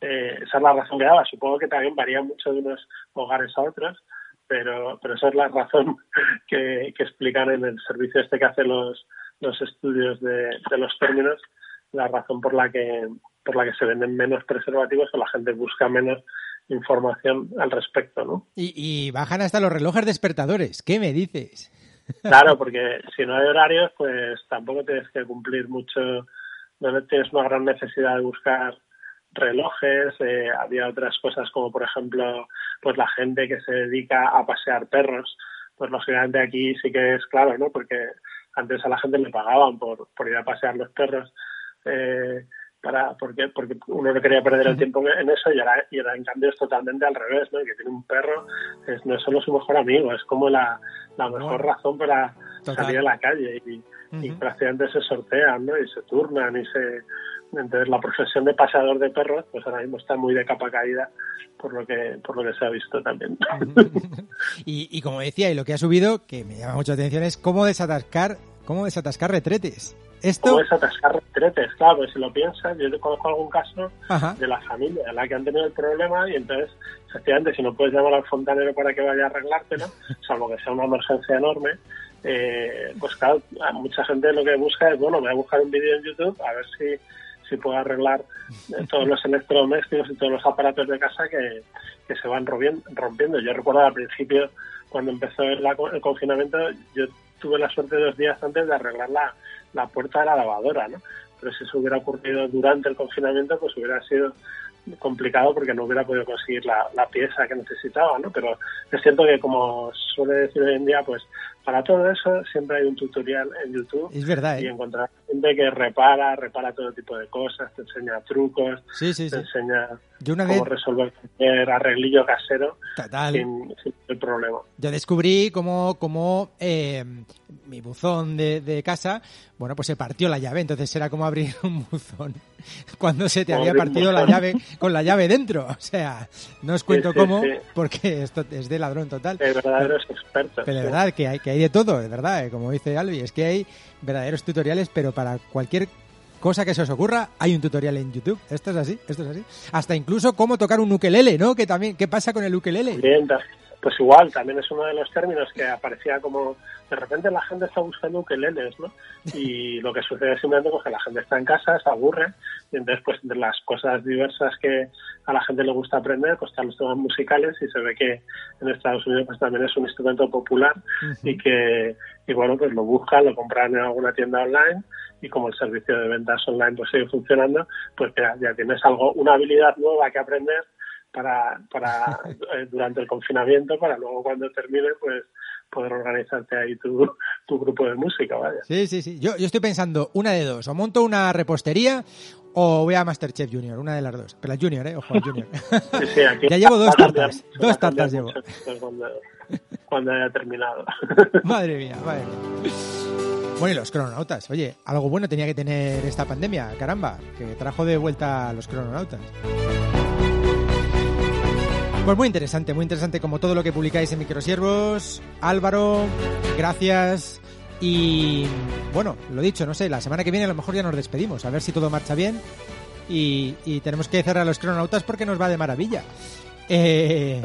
Eh, esa es la razón que daba. Supongo que también varía mucho de unos hogares a otros, pero, pero esa es la razón que, que explican en el servicio este que hace los, los estudios de, de los términos, la razón por la que por la que se venden menos preservativos o la gente busca menos información al respecto, ¿no? Y, y bajan hasta los relojes despertadores. ¿Qué me dices? Claro, porque si no hay horarios, pues tampoco tienes que cumplir mucho, no tienes una gran necesidad de buscar relojes, eh, había otras cosas como por ejemplo, pues la gente que se dedica a pasear perros, pues lógicamente aquí sí que es claro, ¿no? Porque antes a la gente le pagaban por, por ir a pasear los perros, eh, para porque porque uno no quería perder el tiempo en eso y ahora, y ahora en cambio es totalmente al revés, ¿no? El que tiene un perro es, no es solo su mejor amigo, es como la, la mejor Bueno. razón para Total. salir a la calle y, y prácticamente se sortean, ¿no? Y se turnan y se Entonces la profesión de paseador de perros, pues ahora mismo está muy de capa caída por lo que por lo que se ha visto también. y, y como decía, y lo que ha subido, que me llama mucho la atención, es cómo desatascar, cómo desatascar retretes. Esto, ¿Cómo es atascar retretes? Claro, pues si lo piensas, yo conozco algún caso Ajá. de la familia en la que han tenido el problema y entonces, efectivamente, si no puedes llamar al fontanero para que vaya a arreglártelo, salvo que sea una emergencia enorme, eh, pues claro, a mucha gente lo que busca es, bueno, me voy a buscar un vídeo en YouTube a ver si, si puedo arreglar eh, todos los electrodomésticos y todos los aparatos de casa que, que se van rompiendo. Yo recuerdo al principio, cuando empezó el, el confinamiento, yo tuve la suerte dos días antes de arreglar la, la puerta de la lavadora, ¿no? Pero si eso hubiera ocurrido durante el confinamiento, pues hubiera sido complicado porque no hubiera podido conseguir la, la pieza que necesitaba, ¿no? Pero es cierto que como suele decir hoy en día, pues para todo eso siempre hay un tutorial en YouTube es verdad, y ¿eh? encontrar gente que repara, repara todo tipo de cosas, te enseña trucos, Sí, sí, te sí. enseña Yo una vez, cómo resolver cualquier arreglillo casero sin, sin el problema. yo descubrí cómo, cómo eh, mi buzón de, de casa, bueno, pues se partió la llave, entonces era como abrir un buzón cuando se te Como había partido la llave con la llave dentro. O sea, no os cuento cómo, porque esto es de ladrón total. De verdaderos expertos. Pero de verdad que hay, que hay de todo, de verdad, eh, como dice Albi, es que hay verdaderos tutoriales, pero para cualquier cosa que se os ocurra, hay un tutorial en YouTube. Esto es así, esto es así. Hasta incluso cómo tocar un ukelele, ¿no? Que también, ¿qué pasa con el ukelele? Pues igual, también es uno de los términos que aparecía como, de repente la gente está buscando ukeleles, ¿no? Y lo que sucede es simplemente pues, que la gente está en casa, se aburre, y entonces pues de las cosas diversas que a la gente le gusta aprender, pues están los temas musicales y se ve que en Estados Unidos pues también es un instrumento popular y que, y bueno, pues lo buscan, lo compran en alguna tienda online y como el servicio de ventas online pues sigue funcionando, pues ya, ya tienes algo, una habilidad nueva que aprender para, para eh, durante el confinamiento para luego cuando termine pues poder organizarte ahí tu, tu grupo de música, vaya. Sí, sí, sí. Yo, yo estoy pensando una de dos. O monto una repostería o voy a Masterchef Junior, una de las dos. Pero el Junior, ¿eh? Ojo, Junior. Sí, sí, aquí Ya llevo dos cambiar tartas, dos tartas llevo. Cuando, cuando haya terminado. madre mía, madre mía. Bueno, y los crononautas. Oye, algo bueno tenía que tener esta pandemia, caramba, que trajo de vuelta a los crononautas. Pues muy interesante, muy interesante como todo lo que publicáis en Microsiervos. Álvaro, gracias. Y bueno, lo dicho, no sé, la semana que viene a lo mejor ya nos despedimos, a ver si todo marcha bien. Y, y tenemos que cerrar a los crononautas porque nos va de maravilla. Eh,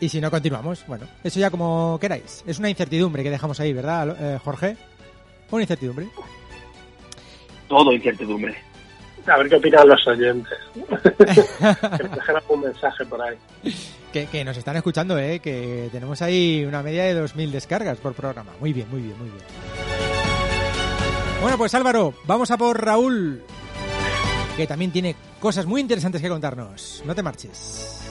y si no, continuamos. Bueno, eso ya como queráis. Es una incertidumbre que dejamos ahí, ¿verdad, eh, Jorge? Una incertidumbre. Todo incertidumbre. A ver qué opinan los oyentes. que nos dejen algún mensaje por ahí. Que, que nos están escuchando, ¿eh? Que tenemos ahí una media de 2.000 descargas por programa. Muy bien, muy bien, muy bien. Bueno, pues Álvaro, vamos a por Raúl, que también tiene cosas muy interesantes que contarnos. No te marches.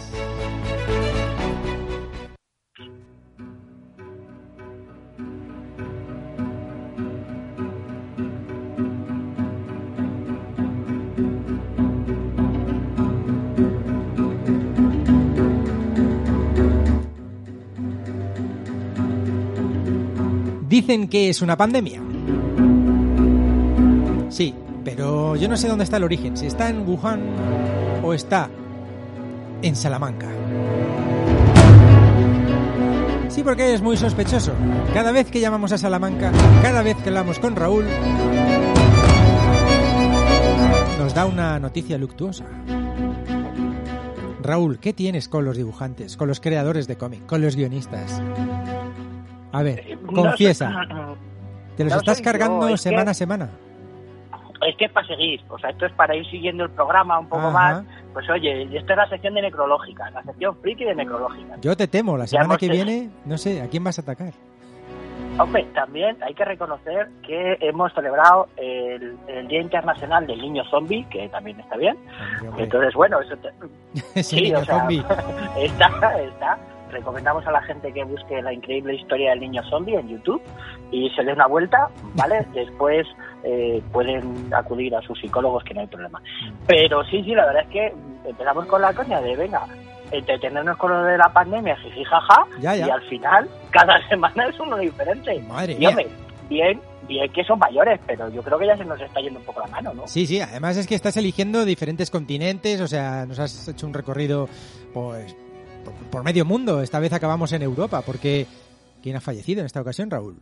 Dicen que es una pandemia. Sí, pero yo no sé dónde está el origen, si está en Wuhan o está en Salamanca. Sí, porque es muy sospechoso. Cada vez que llamamos a Salamanca, cada vez que hablamos con Raúl, nos da una noticia luctuosa. Raúl, ¿qué tienes con los dibujantes, con los creadores de cómic, con los guionistas? A ver, confiesa. ¿Te los no estás yo, cargando que- semana a semana? Es que es para seguir, o sea, esto es para ir siguiendo el programa un poco Ajá. más. Pues oye, esta es la sección de necrológica, la sección friki de necrológica. Yo te temo, la semana que viene, no sé, ¿a quién vas a atacar? Hombre, también hay que reconocer que hemos celebrado el, el Día Internacional del Niño Zombie, que también está bien. Hombre, hombre, Entonces, bueno, eso te- sí, niño o sea, zombie. está, está. Recomendamos a la gente que busque la increíble historia del niño zombie en YouTube y se dé una vuelta, ¿vale? Después eh, pueden acudir a sus psicólogos, que no hay problema. Pero sí, sí, la verdad es que empezamos con la coña de, venga, entretenernos con lo de la pandemia, jiji, jaja, Ya, ya. y al final cada semana es uno diferente. Madre y hombre, bien, bien que son mayores, pero yo creo que ya se nos está yendo un poco la mano, ¿no? Sí, sí, además es que estás eligiendo diferentes continentes, o sea, nos has hecho un recorrido pues por, medio mundo. Esta vez acabamos en Europa, porque ¿quién ha fallecido en esta ocasión, Raúl?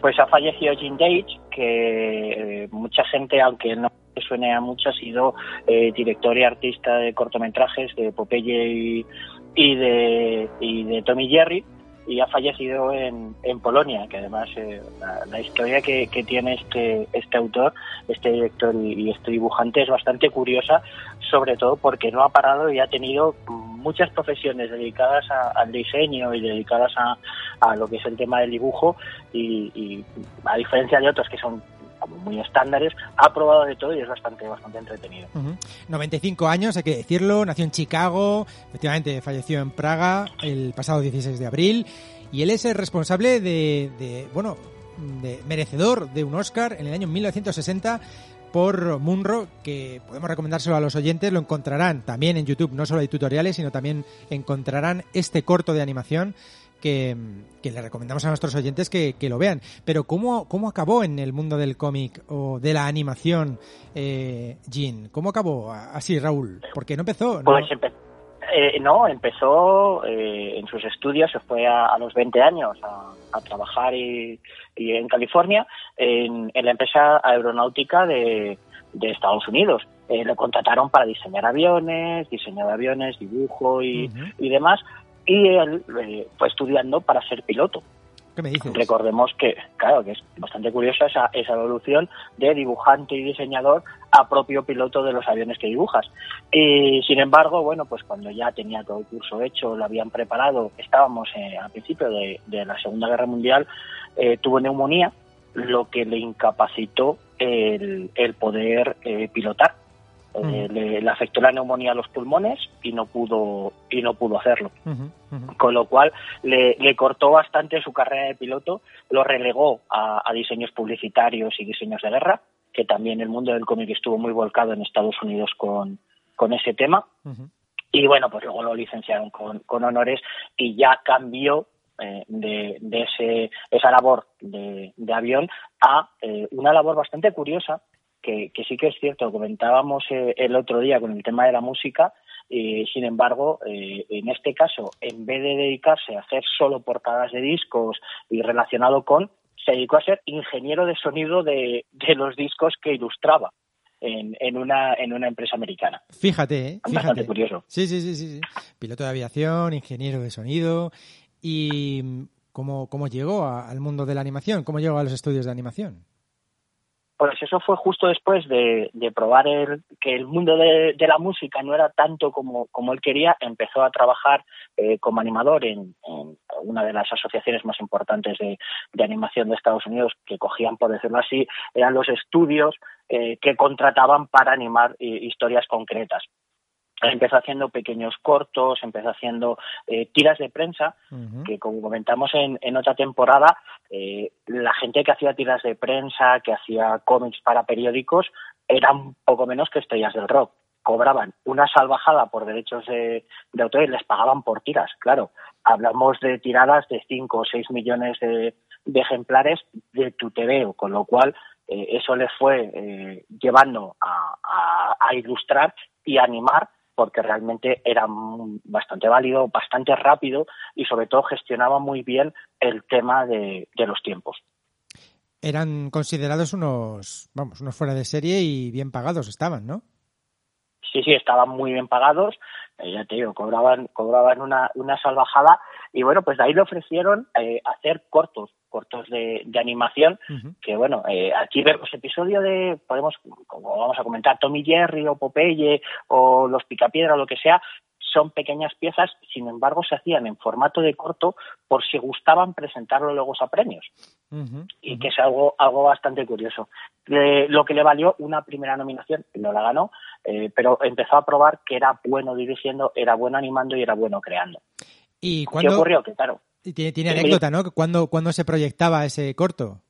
Pues ha fallecido Jim Dage, que eh, mucha gente, aunque no suene a mucho, ha sido eh, director y artista de cortometrajes de Popeye y, y de, y de Tommy Jerry y ha fallecido en, en Polonia, que además eh, la, historia que, que tiene este, este autor, este director y, y este dibujante es bastante curiosa, sobre todo porque no ha parado y ha tenido muchas profesiones dedicadas a- al diseño y dedicadas a, a lo que es el tema del dibujo y, a diferencia de otros que son muy estándares, ha probado de todo y es bastante, bastante entretenido. Ujú. 95 años, hay que decirlo, nació en Chicago, efectivamente falleció en Praga el pasado 16 de abril y él es el responsable de, de, bueno, de merecedor de un Oscar en el año 1960 por Munro, que podemos recomendárselo a los oyentes, lo encontrarán también en YouTube, no solo hay tutoriales, sino también encontrarán este corto de animación que, que le recomendamos a nuestros oyentes que, que lo vean. Pero ¿cómo, ¿cómo acabó en el mundo del cómic o de la animación eh? ¿Cómo acabó así, Raúl? Porque no empezó. ¿no? Pues eh, no, empezó eh, en sus estudios, se fue a, a los 20 años a, a trabajar y, y en California en, en la empresa aeronáutica de, de Estados Unidos. Eh, lo contrataron para diseñar aviones, diseño de aviones, dibujo y, y demás, y él eh, fue estudiando para ser piloto. Recordemos que, claro, que es bastante curiosa esa, esa evolución de dibujante y diseñador a propio piloto de los aviones que dibujas. Y sin embargo, bueno, pues cuando ya tenía todo el curso hecho, lo habían preparado, estábamos eh, al principio de, de la Segunda Guerra Mundial, eh, tuvo neumonía, lo que le incapacitó el, el poder eh, pilotar. Eh, le, le afectó la neumonía a los pulmones y no pudo y no pudo hacerlo. Con lo cual le, le cortó bastante su carrera de piloto, lo relegó a, a diseños publicitarios y diseños de guerra, que también el mundo del cómic estuvo muy volcado en Estados Unidos con, con ese tema. Y bueno, pues luego lo licenciaron con, con honores y ya cambió eh, de, de ese, esa labor de, de avión a eh, una labor bastante curiosa, que, que sí que es cierto, comentábamos eh, el otro día con el tema de la música, y sin embargo, eh, en este caso, en vez de dedicarse a hacer solo portadas de discos y relacionado con, se dedicó a ser ingeniero de sonido de, de los discos que ilustraba en, en, una, en una empresa americana. Fíjate, ¿eh? Bastante Fíjate. curioso. Sí, sí, sí, sí. Piloto de aviación, ingeniero de sonido. ¿Y cómo, cómo llegó a- al mundo de la animación? ¿Cómo llegó a los estudios de animación? Pues eso fue justo después de, de probar el, que el mundo de, la música no era tanto como, como él quería. Empezó a trabajar eh, como animador en, en una de las asociaciones más importantes de, de animación de Estados Unidos, que cogían, por decirlo así, eran los estudios eh, que contrataban para animar eh, historias concretas. Empezó haciendo pequeños cortos, empezó haciendo eh, tiras de prensa, que como comentamos en, en otra temporada, eh, la gente que hacía tiras de prensa, que hacía cómics para periódicos, eran poco menos que estrellas del rock. Cobraban una salvajada por derechos de, de autor y les pagaban por tiras, claro. Hablamos de tiradas de 5 o 6 millones de, de ejemplares de tu TVO, con lo cual eh, eso les fue eh, llevando a, a- a ilustrar y animar porque realmente era bastante válido, bastante rápido y sobre todo gestionaba muy bien el tema de, de los tiempos. Eran considerados unos, vamos, unos fuera de serie y bien pagados estaban, ¿no? Sí, sí, estaban muy bien pagados, eh, ya te digo, cobraban, cobraban una, una salvajada. Y bueno, pues de ahí le ofrecieron eh, hacer cortos, cortos de, de animación, que bueno, eh, aquí vemos episodio de, podemos, como vamos a comentar, Tommy Jerry o Popeye o Los Picapiedra o lo que sea, son pequeñas piezas, sin embargo se hacían en formato de corto por si gustaban presentarlo luego a premios y que es algo, algo bastante curioso. Lo que le valió una primera nominación, no la ganó, eh, pero empezó a probar que era bueno dirigiendo, era bueno animando y era bueno creando. ¿Y ¿Qué ocurrió? Que claro, Tiene, anécdota, ¿no? ¿Cuándo, ¿Cuándo se proyectaba ese corto?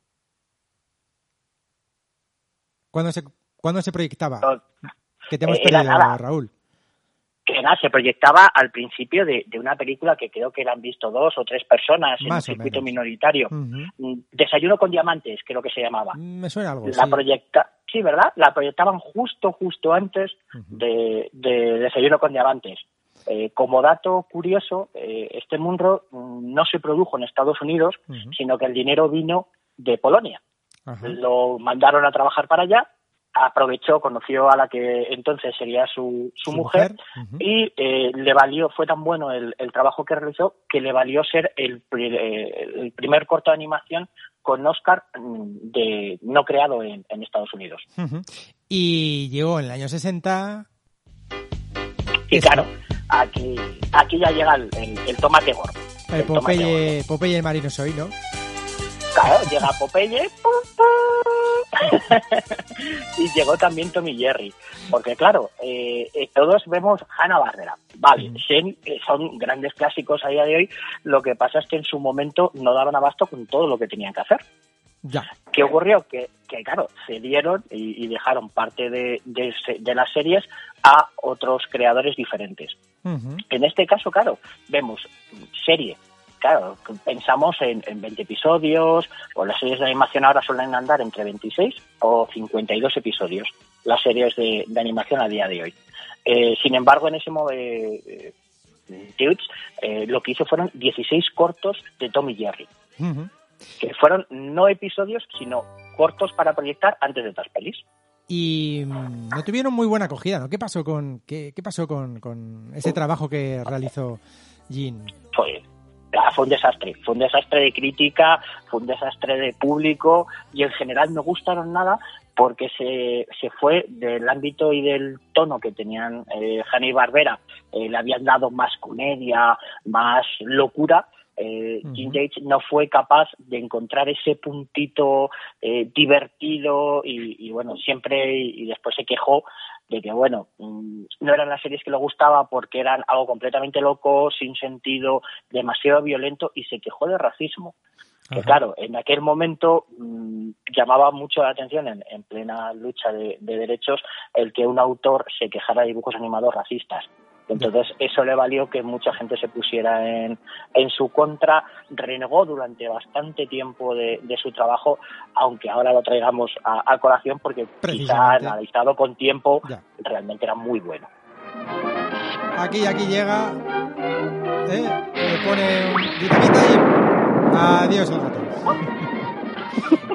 ¿Cuándo se, ¿cuándo se proyectaba? no- Que te hemos eh, perdido. Raúl. Que nada, se proyectaba al principio de, de una película que creo que la han visto dos o tres personas en un circuito menos. minoritario. Mm, Desayuno con diamantes, creo que se llamaba. Me suena algo. La sí. proyecta, sí, ¿verdad? La proyectaban justo, justo antes de, de Desayuno con Diamantes. Eh, como dato curioso, eh, este Munro mm, no se produjo en Estados Unidos, sino que el dinero vino de Polonia. Lo mandaron a trabajar para allá, aprovechó, conoció a la que entonces sería su, su, Su mujer, y eh, le valió, fue tan bueno el, el trabajo que realizó que le valió ser el, eh, el primer corto de animación con Oscar mm, de no creado en, en Estados Unidos. Y llegó en el año 60. Y claro, aquí, aquí ya llega el, el- tomate gordo. El Popeye, Popeye el marino soy, ¿no? Claro, llega Popeye ¡pum, pum! y llegó también Tommy Jerry. Porque claro, eh, eh, todos vemos Hanna Barbera. Vale, eh, son grandes clásicos a día de hoy. Lo que pasa es que en su momento no daban abasto con todo lo que tenían que hacer. Ya. ¿Qué ocurrió? Que, que claro, cedieron y, y dejaron parte de, de las series a otros creadores diferentes. En este caso, claro, vemos serie. Claro, pensamos en, en 20 episodios, o las series de animación ahora suelen andar entre 26 o 52 episodios, las series de, de animación a día de hoy. Eh, sin embargo, en ese modo, eh, eh, eh, lo que hizo fueron 16 cortos de Tom y Jerry, que fueron no episodios, sino cortos para proyectar antes de otras pelis. Y mm, no tuvieron muy buena acogida, ¿no? ¿Qué pasó con, qué, qué pasó con, con ese trabajo que realizó Jean? fue, ah, fue un desastre. Fue un desastre de crítica, fue un desastre de público y en general no gustaron nada porque se, se fue del ámbito y del tono que tenían eh, Hanna y Barbera. Eh, le habían dado más comedia, más locura. Eh, Ujú. Jim Yates no fue capaz de encontrar ese puntito eh, divertido y, y, bueno, siempre y, y después se quejó de que bueno, mm, no eran las series que le gustaba porque eran algo completamente loco, sin sentido, demasiado violento y se quejó de racismo. Que claro, en aquel momento mm, llamaba mucho la atención en, en plena lucha de, de derechos el que un autor se quejara de dibujos animados racistas. Entonces eso le valió que mucha gente se pusiera en, en su contra, renegó durante bastante tiempo de, de su trabajo, aunque ahora lo traigamos a, a colación porque quizá analizado con tiempo Ya. realmente era muy bueno. Aquí, aquí llega. ¿eh? Le pone dinamita y. Adiós el gato.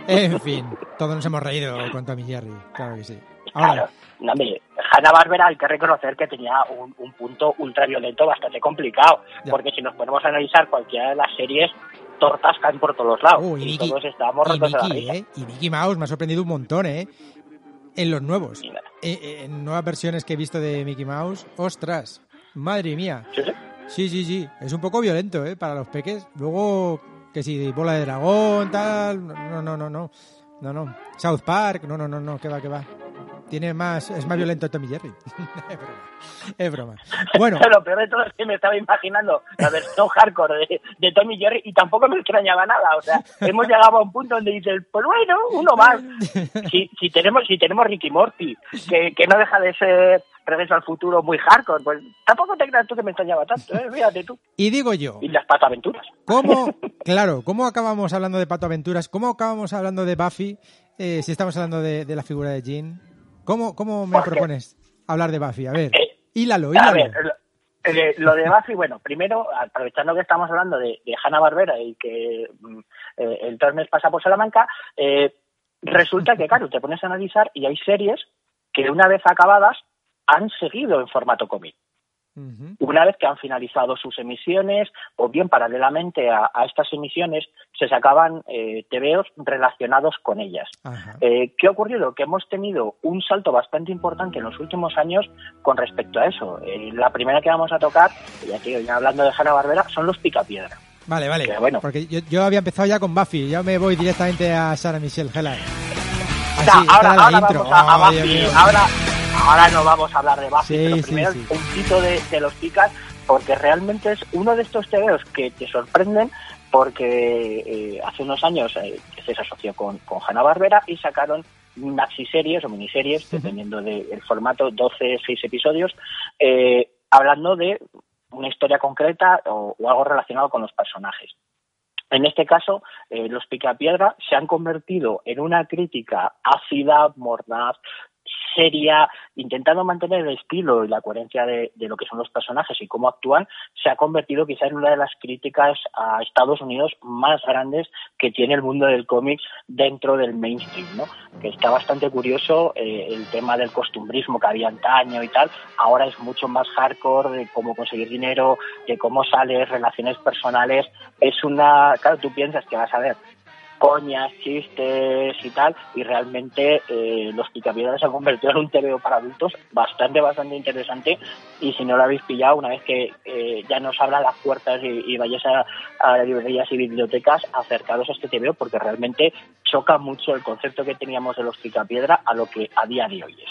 en fin, todos nos hemos reído con Tommy Jerry, claro que sí. Ahora, Claro, no, hombre, Hanna-Barbera hay que reconocer que tenía un, un punto ultraviolento bastante complicado, Ya. porque si nos ponemos a analizar cualquiera de las series, tortas caen por todos lados, y todos estábamos y la Mickey, risa. ¿eh? Y Mickey Mouse me ha sorprendido un montón, ¿eh? En los nuevos. Eh, eh, en nuevas versiones que he visto de Mickey Mouse, ostras, madre mía. ¿sí, sí? Sí, sí, sí. Es un poco violento, ¿eh? Para los peques. Luego, que si bola de dragón, tal. No, no, no, no. No, no. South Park, no, no, no, no. Que va, que va. Tiene más. Es más violento Tommy Jerry. es broma. Es broma. Bueno, Lo peor de todo es que me estaba imaginando la versión hardcore de, de Tommy Jerry y tampoco me extrañaba nada. O sea, hemos llegado a un punto donde dices, pues bueno, uno más. Si, si tenemos si tenemos Ricky Morty, que, que no deja de ser Regreso al Futuro muy hardcore, pues tampoco te creas tú que me extrañaba tanto, ¿eh? Fíjate tú. y digo yo, Y las pataventuras. ¿cómo. Claro, ¿cómo acabamos hablando de Pato Aventuras? ¿Cómo acabamos hablando de Buffy? eh, si estamos hablando de, de la figura de Jean. ¿Cómo, cómo me propones hablar de Buffy? A ver, Eh, hílalo, A hílalo. ver, lo, eh, lo de Buffy, bueno, primero, aprovechando que estamos hablando de, de Hanna-Barbera y que mm, eh, el torneo pasa por Salamanca, eh, resulta que, claro, te pones a analizar y hay series que una vez acabadas han seguido en formato cómic. Una vez que han finalizado sus emisiones, o bien paralelamente a, a estas emisiones, se sacaban eh, TVOs relacionados con ellas. Eh, ¿Qué ha ocurrido? Que hemos tenido un salto bastante importante en los últimos años con respecto a eso. Eh, la primera que vamos a tocar, y aquí hoy hablando de Hanna Barbera, son los Picapiedra. Vale, vale. Que bueno. Porque yo, yo había empezado ya con Buffy. Ya me voy directamente a Sarah Michelle Gellar. Ahora, ahora vamos a, a Buffy, ahora, ahora no vamos a hablar de Buffy, Sí, pero sí, primero sí. un poquito de, de los Picas, porque realmente es uno de estos TVOs que te sorprenden porque eh, hace unos años eh, se asoció con, con Hanna-Barbera y sacaron maxi series o miniseries, dependiendo del formato, 12, 6 episodios, eh, hablando de una historia concreta o, o algo relacionado con los personajes. En este caso, eh, los Picapiedra se han convertido en una crítica ácida, mordaz, seria, intentando mantener el estilo y la coherencia de, lo que son los personajes y cómo actúan, se ha convertido quizá en una de las críticas a Estados Unidos más grandes que tiene el mundo del cómic dentro del mainstream, ¿no? Que está bastante curioso eh, el tema del costumbrismo que había antaño y tal, ahora es mucho más hardcore de cómo conseguir dinero, de cómo sales, relaciones personales, es una, claro, tú piensas que vas a ver coñas, chistes y tal, y realmente eh, los picapiedras se han convertido en un TVO para adultos bastante, bastante interesante, y si no lo habéis pillado, una vez que eh, ya nos abran las puertas y, y vayáis a, a, librerías y bibliotecas, acercaros a este TVO, porque realmente choca mucho el concepto que teníamos de los picapiedra a lo que a día de hoy es.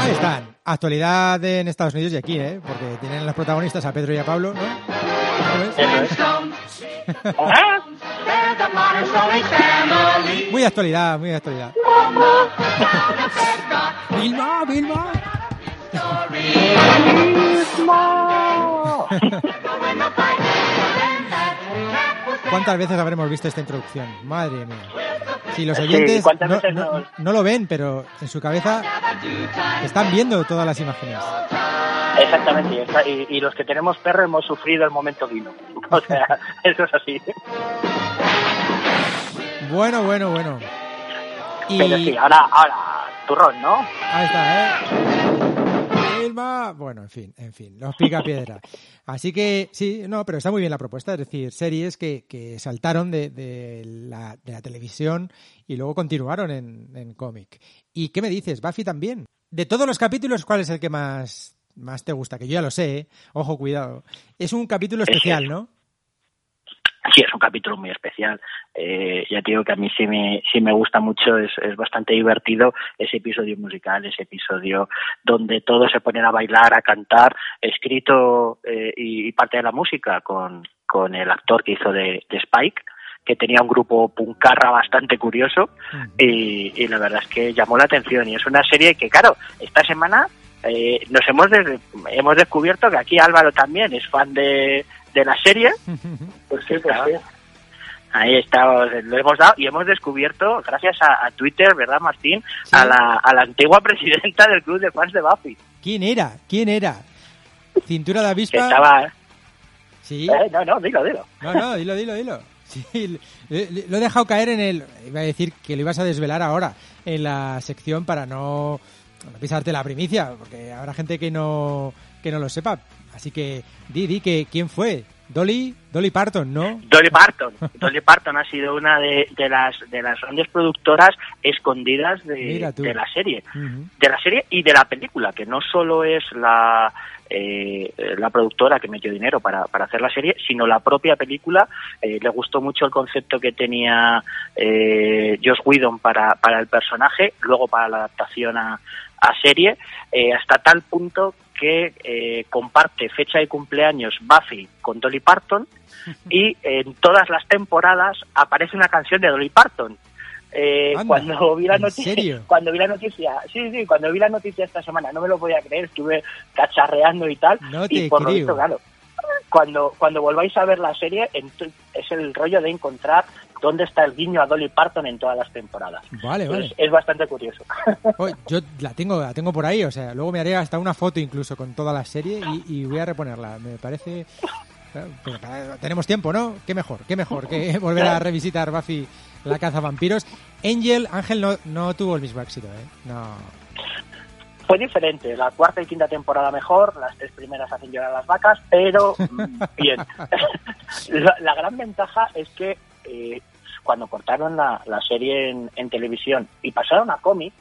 Ahí están. Actualidad en Estados Unidos y aquí, ¿eh? Porque tienen los protagonistas a Pedro y a Pablo, ¿no? Muy de actualidad, muy de actualidad. Vilma, Vilma. ¿Cuántas veces habremos visto esta introducción? Madre mía. Si los oyentes Sí, no, lo ven, pero en su cabeza están viendo todas las imágenes. Exactamente, y, está- y- y los que tenemos perro hemos sufrido el momento vino. O sea, eso es así. Bueno, bueno, bueno. Y Pero sí, ahora, ahora, turrón, ¿no? ahí está, ¿eh? Vilma. Bueno, en fin, en fin, los pica piedra. Así que sí, no, pero está muy bien la propuesta, es decir, series que, que saltaron de, de la, de la televisión y luego continuaron en, en cómic. ¿Y qué me dices? Buffy también. De todos los capítulos, ¿cuál es el que más, más te gusta? Que yo ya lo sé, ¿eh? ojo, cuidado. Es un capítulo especial, ¿no? Sí, es un capítulo muy especial. Eh, ya te digo que a mí sí me, sí me gusta mucho, es, es bastante divertido ese episodio musical, ese episodio donde todos se ponen a bailar, a cantar, escrito eh, y, y parte de la música con, con el actor que hizo de, de Spike que tenía un grupo puncarra bastante curioso y, y la verdad es que llamó la atención y es una serie que claro esta semana eh, nos hemos des- hemos descubierto que aquí Álvaro también es fan de, de la serie Pues sí, pues sí. Ahí está, lo hemos dado y hemos descubierto, gracias a, a Twitter, ¿verdad, Martín? A, la, a la antigua presidenta del club de fans de Buffy. ¿Quién era? ¿Quién era? Cintura de Que avispa. estaba. Sí. Eh, no, no, dilo, dilo. No, no, dilo, dilo, dilo. Sí, lo he dejado caer en el... Iba a decir que lo ibas a desvelar ahora, en la sección para no, no pisarte la primicia, porque habrá gente que no, que no lo sepa. Así que di, di, que ¿quién fue? Dolly, Dolly Parton, ¿no? Dolly Parton. Dolly Parton ha sido una de, de las de las grandes productoras escondidas de, la serie. De la serie y de la película, que no solo es la, eh, la productora que metió dinero para, para hacer la serie, sino la propia película. Eh, le gustó mucho el concepto que tenía eh, Josh Whedon para, para el personaje, luego para la adaptación a, a serie, eh, hasta tal punto que eh, comparte fecha de cumpleaños Buffy con Dolly Parton y en todas las temporadas aparece una canción de Dolly Parton. Eh, Anda, cuando vi la ¿en noticia, cuando vi la noticia, sí, sí, cuando vi la noticia esta semana, no me lo podía creer, estuve cacharreando y tal, No y por lo visto, claro, cuando, cuando volváis a ver la serie, es el rollo de encontrar dónde está el guiño a Dolly Parton en todas las temporadas. Vale, vale. Es, es bastante curioso. Oye, yo la tengo, la tengo por ahí, o sea, luego me haré hasta una foto incluso con toda la serie y, y voy a reponerla. Me parece... claro, pero para- tenemos tiempo, ¿no? Qué mejor, qué mejor que volver a revisitar Buffy la caza vampiros. Angel, Ángel no, no tuvo el mismo éxito, ¿eh? No. Fue diferente, la cuarta y quinta temporada mejor, las tres primeras hacen llorar a las vacas, pero mm, bien. la, la gran ventaja es que eh, cuando cortaron la, la serie en, en televisión y pasaron a cómic,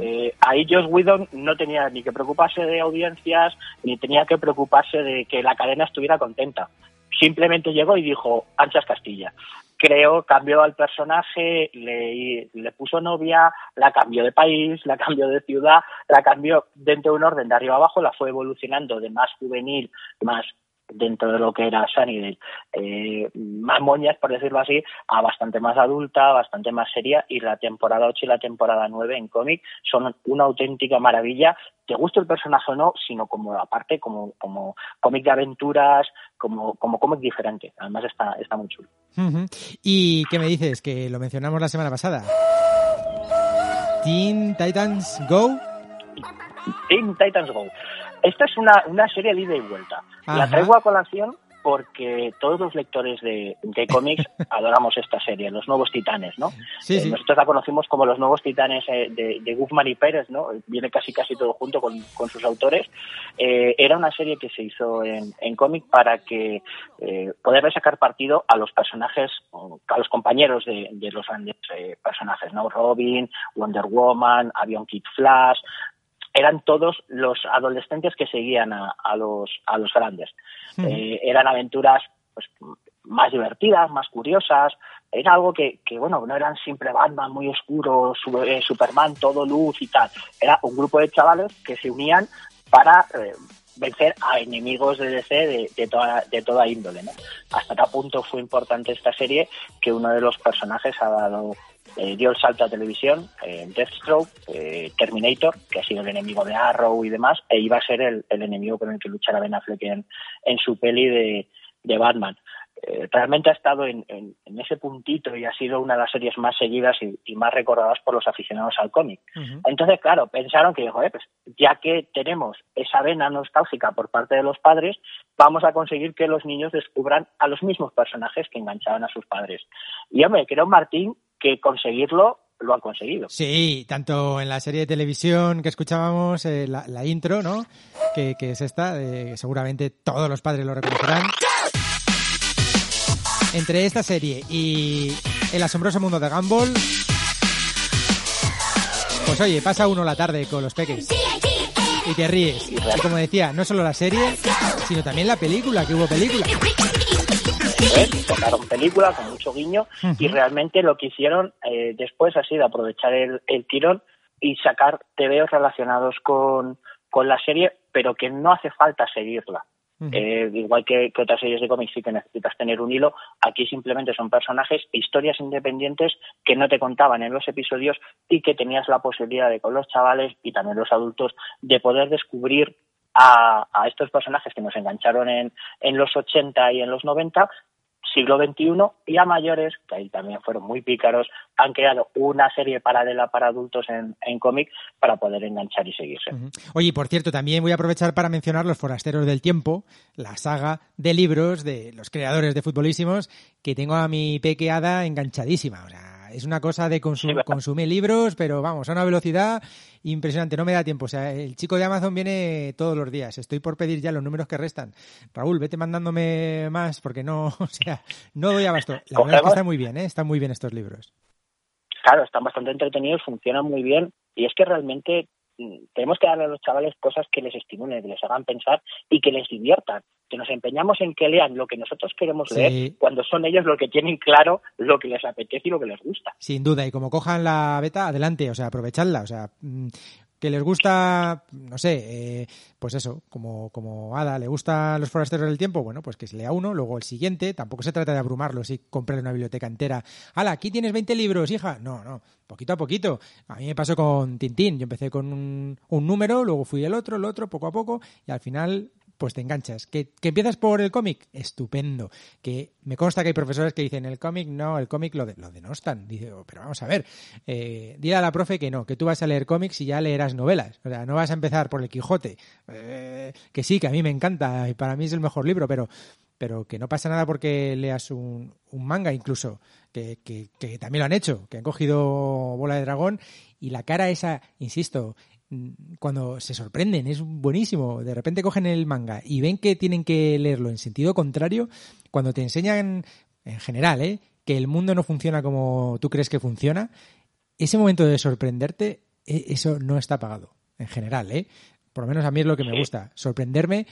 eh, ahí Josh Whedon no tenía ni que preocuparse de audiencias, ni tenía que preocuparse de que la cadena estuviera contenta. Simplemente llegó y dijo, Anchas Castilla. Creo, cambió al personaje, le, le puso novia, la cambió de país, la cambió de ciudad, la cambió dentro de un orden de arriba abajo, la fue evolucionando de más juvenil, más dentro de lo que era Sunnydale, eh, más moñas, por decirlo así, a bastante más adulta, bastante más seria, y la temporada 8 y la temporada 9 en cómic son una auténtica maravilla, te gusta el personaje o no, sino como aparte, como, como cómic de aventuras, como, como cómic diferente. Además está, está muy chulo. ¿Y qué me dices? Que lo mencionamos la semana pasada. Teen Titans Go. Teen Titans Go. Esta es una, una serie de ida y vuelta. La traigo a colación porque todos los lectores de, de cómics adoramos esta serie, Los Nuevos Titanes, ¿no? Sí, Eh. Nosotros la conocimos como Los Nuevos Titanes eh, de, de Guzmán y Pérez, ¿no? Viene casi casi todo junto con, con sus autores. Eh, era una serie que se hizo en, en cómic para que eh, poderle sacar partido a los personajes, a los compañeros de, de los grandes eh, personajes, ¿no? Robin, Wonder Woman, Avion Kid Flash, eran todos los adolescentes que seguían a, a los a los grandes. Eh, eran aventuras pues más divertidas, más curiosas. Era algo que, que bueno, no eran siempre Batman muy oscuro, eh, Superman todo luz y tal. Era un grupo de chavales que se unían para eh, vencer a enemigos de DC de, de toda, de toda índole. ¿no? Hasta tal punto fue importante esta serie que uno de los personajes ha dado eh, dio el salto a televisión, eh, Deathstroke, eh, Terminator, que ha sido el enemigo de Arrow y demás, e iba a ser el, el enemigo con el que luchará Ben Affleck en, en su peli de, de Batman. Eh, realmente ha estado en, en- en ese puntito y ha sido una de las series más seguidas y, y más recordadas por los aficionados al cómic. Ujú. Entonces, claro, pensaron que, joder, pues ya que tenemos esa vena nostálgica por parte de los padres, vamos a conseguir que los niños descubran a los mismos personajes que enganchaban a sus padres. Y hombre, creo, Martín, que conseguirlo lo han conseguido. Sí, tanto en la serie de televisión que escuchábamos, eh, la, la intro, ¿no? Que, que es esta, eh, seguramente todos los padres lo reconocerán. Entre esta serie y El asombroso mundo de Gumball, pues oye, pasa uno la tarde con los peques y te ríes. Y como decía, no solo la serie, sino también la película, que hubo película. ¿Eh? Sacaron película con mucho guiño y realmente lo que hicieron eh, después ha sido aprovechar el, el tirón y sacar TVOs relacionados con, con la serie, pero que no hace falta seguirla. Eh, igual que, que otras series de cómics sí que necesitas tener un hilo, aquí simplemente son personajes, historias independientes que no te contaban en los episodios y que tenías la posibilidad de con los chavales y también los adultos de poder descubrir a, a estos personajes que nos engancharon en, en los 80 y en los 90 siglo XXI y a mayores, que ahí también fueron muy pícaros, han creado una serie paralela para adultos en, en cómic para poder enganchar y seguirse. Oye, y por cierto, también voy a aprovechar para mencionar Los Forasteros del Tiempo, la saga de libros de los creadores de Futbolísimos, que tengo a mi pequeada enganchadísima. O sea, es una cosa de consu- Sí, ¿verdad? consumir libros, pero vamos, a una velocidad impresionante, no me da tiempo. O sea, el chico de Amazon viene todos los días. Estoy por pedir ya los números que restan. Raúl, vete mandándome más, porque no, o sea, no doy abasto. La verdad es que está muy bien, ¿eh? Están muy bien estos libros. Claro, están bastante entretenidos, funcionan muy bien y es que realmente tenemos que darle a los chavales cosas que les estimulen, que les hagan pensar y que les diviertan. Que nos empeñamos en que lean lo que nosotros queremos Sí. leer cuando son ellos los que tienen claro lo que les apetece y lo que les gusta. Sin duda, y como cojan la beta, adelante, o sea, aprovechadla, o sea, mm, que les gusta, no sé, eh, pues eso, como, como Ada le gusta los forasteros del tiempo, bueno, pues que se lea uno, luego el siguiente, tampoco se trata de abrumarlos y comprarle una biblioteca entera. ¡Hala, aquí tienes 20 libros, hija! No, no, poquito a poquito. A mí me pasó con Tintín, yo empecé con un, un número, luego fui el otro, el otro, poco a poco, y al final pues te enganchas. ¿Que, que empiezas por el cómic? Estupendo. Que me consta que hay profesores que dicen el cómic no, el cómic lo, de, lo denostan. Dice, "Oh, pero vamos a ver, eh, dile a la profe que no, que tú vas a leer cómics y ya leerás novelas. O sea, no vas a empezar por el Quijote. Eh, que sí, que a mí me encanta y para mí es el mejor libro, pero pero que no pasa nada porque leas un, un manga incluso, que, que, que también lo han hecho, que han cogido Bola de Dragón y la cara esa, insisto, cuando se sorprenden, es buenísimo. De repente cogen el manga y ven que tienen que leerlo en sentido contrario, cuando te enseñan, en general, ¿eh? que el mundo no funciona como tú crees que funciona, ese momento de sorprenderte, e- eso no está pagado, en general, ¿eh? Por lo menos a mí es lo que me gusta, sorprenderme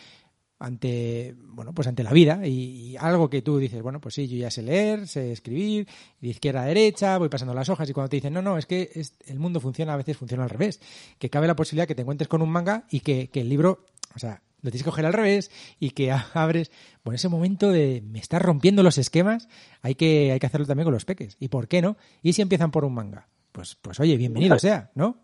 ante bueno pues ante la vida y, y algo que tú dices bueno pues sí yo ya sé leer sé escribir de izquierda a derecha voy pasando las hojas y cuando te dicen no no es que es- el mundo funciona a veces funciona al revés que cabe la posibilidad que te encuentres con un manga y que, que el libro o sea lo tienes que coger al revés y que abres. Bueno, ese momento de me estás rompiendo los esquemas, hay que, hay que hacerlo también con los peques. ¿Y por qué no? ¿Y si empiezan por un manga? Pues, pues oye, bienvenido sea, ¿no?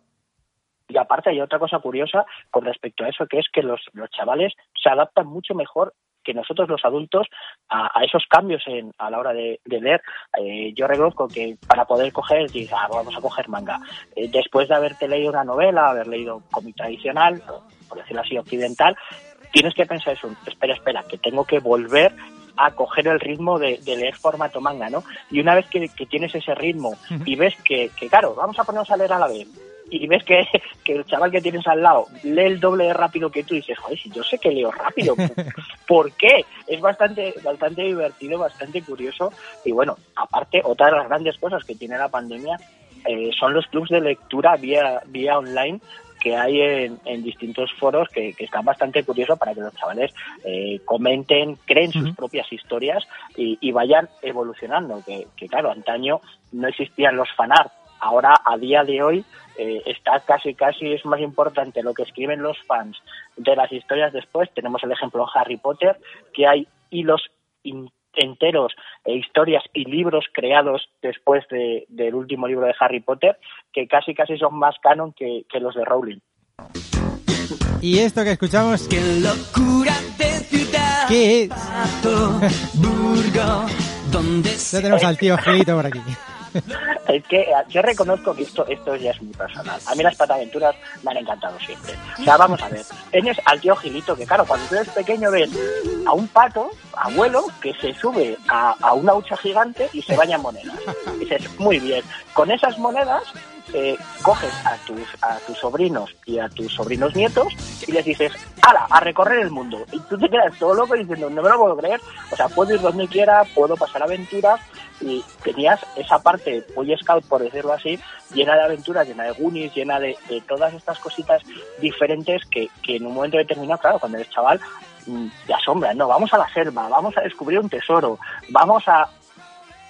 Y aparte hay otra cosa curiosa con respecto a eso, que es que los, los chavales se adaptan mucho mejor que nosotros los adultos a, a esos cambios en, a la hora de, de leer. Eh, yo reconozco que para poder coger, diga, ah, vamos a coger manga. Eh, después de haberte leído una novela, haber leído cómic tradicional, por decirlo así, occidental, tienes que pensar eso, espera, espera, que tengo que volver a coger el ritmo de, de leer formato manga, ¿no? Y una vez que, que tienes ese ritmo y ves que, que, claro, vamos a ponernos a leer a la vez, y ves que, que, el chaval que tienes al lado lee el doble de rápido que tú y dices, joder, si yo sé que leo rápido, ¿por qué? Es bastante, bastante divertido, bastante curioso y bueno, aparte, otra de las grandes cosas que tiene la pandemia eh, son los clubs de lectura vía, vía online que hay en, en distintos foros que, que, están bastante curiosos para que los chavales eh, comenten, creen sus uh -huh. propias historias y, y vayan evolucionando. Que, que, claro, antaño no existían los fanart. Ahora, a día de hoy, eh, está casi, casi es más importante lo que escriben los fans de las historias después. Tenemos el ejemplo de Harry Potter, que hay hilos enteros e historias y libros creados después de, del último libro de Harry Potter que casi casi son más canon que, que los de Rowling. Y esto que escuchamos, qué locura de ciudad, ¿qué es? Burgo, donde ya tenemos al tío Gilito por aquí. Es que yo reconozco que esto, esto ya es muy personal. A mí las pataventuras me han encantado siempre. O sea, vamos a ver. Tienes al tío Gilito, que claro, cuando tú eres pequeño ves a un pato, abuelo, que se sube a, a una hucha gigante y se baña monedas. Y dices, muy bien. Con esas monedas eh, coges a tus, a tus sobrinos y a tus sobrinos nietos y les dices, ¡hala! A recorrer el mundo. Y tú te quedas todo loco diciendo, no me lo puedo creer. O sea, puedo ir donde quiera, puedo pasar aventuras y tenías esa parte Boy Scout, por decirlo así, llena de aventuras, llena de Goonies, llena de, de todas estas cositas diferentes que, que, en un momento determinado, claro, cuando eres chaval, mm, te asombran, ¿no? Vamos a la selva, vamos a descubrir un tesoro, vamos a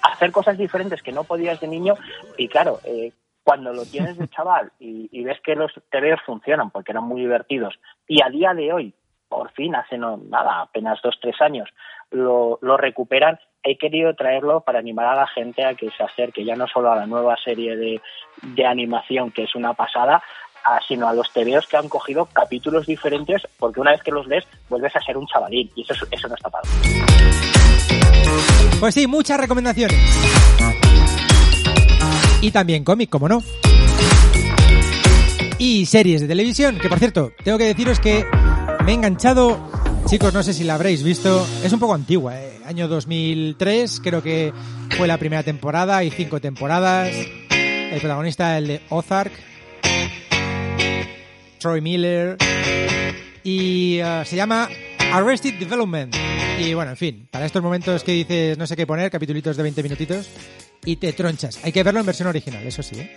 hacer cosas diferentes que no podías de niño y claro, eh, cuando lo tienes de chaval y, y, ves que los TVOs funcionan porque eran muy divertidos y a día de hoy, por fin, hace no, nada, apenas dos, tres años, lo, recuperan, he querido traerlo para animar a la gente a que se acerque ya no solo a la nueva serie de, de animación, que es una pasada, sino a los TVOs que han cogido capítulos diferentes, porque una vez que los lees, vuelves a ser un chavalín, y eso, eso no está padre. Pues sí, muchas recomendaciones. Y también cómic, como no. Y series de televisión, que por cierto, tengo que deciros que me he enganchado, chicos, no sé si la habréis visto, es un poco antigua, ¿eh? año 2003, creo que fue la primera temporada, hay cinco temporadas, el protagonista el de Ozark, Troy Miller, y uh, se llama Arrested Development. Y bueno, en fin, para estos momentos que dices no sé qué poner, capítulos de 20 minutitos, y te tronchas. Hay que verlo en versión original, eso sí, ¿eh?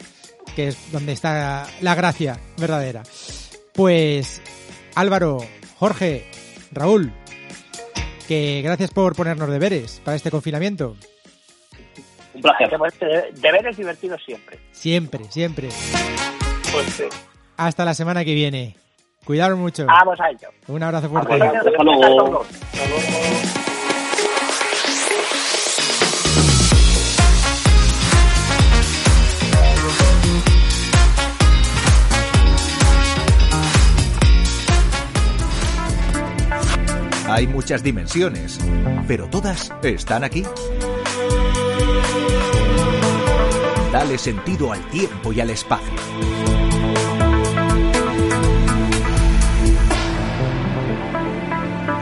que es donde está la gracia verdadera. Pues Álvaro, Jorge, Raúl, que gracias por ponernos deberes para este confinamiento. Un placer. Deberes divertidos siempre. Siempre, siempre. Pues sí. Hasta la semana que viene. Cuidaros mucho. Vamos a ello. Un abrazo fuerte. Hasta luego. Hasta luego. Hay muchas dimensiones, pero todas están aquí. Dale sentido al tiempo y al espacio.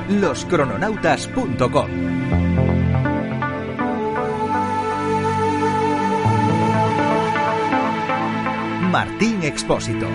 Loscrononautas.com Martín Expósito.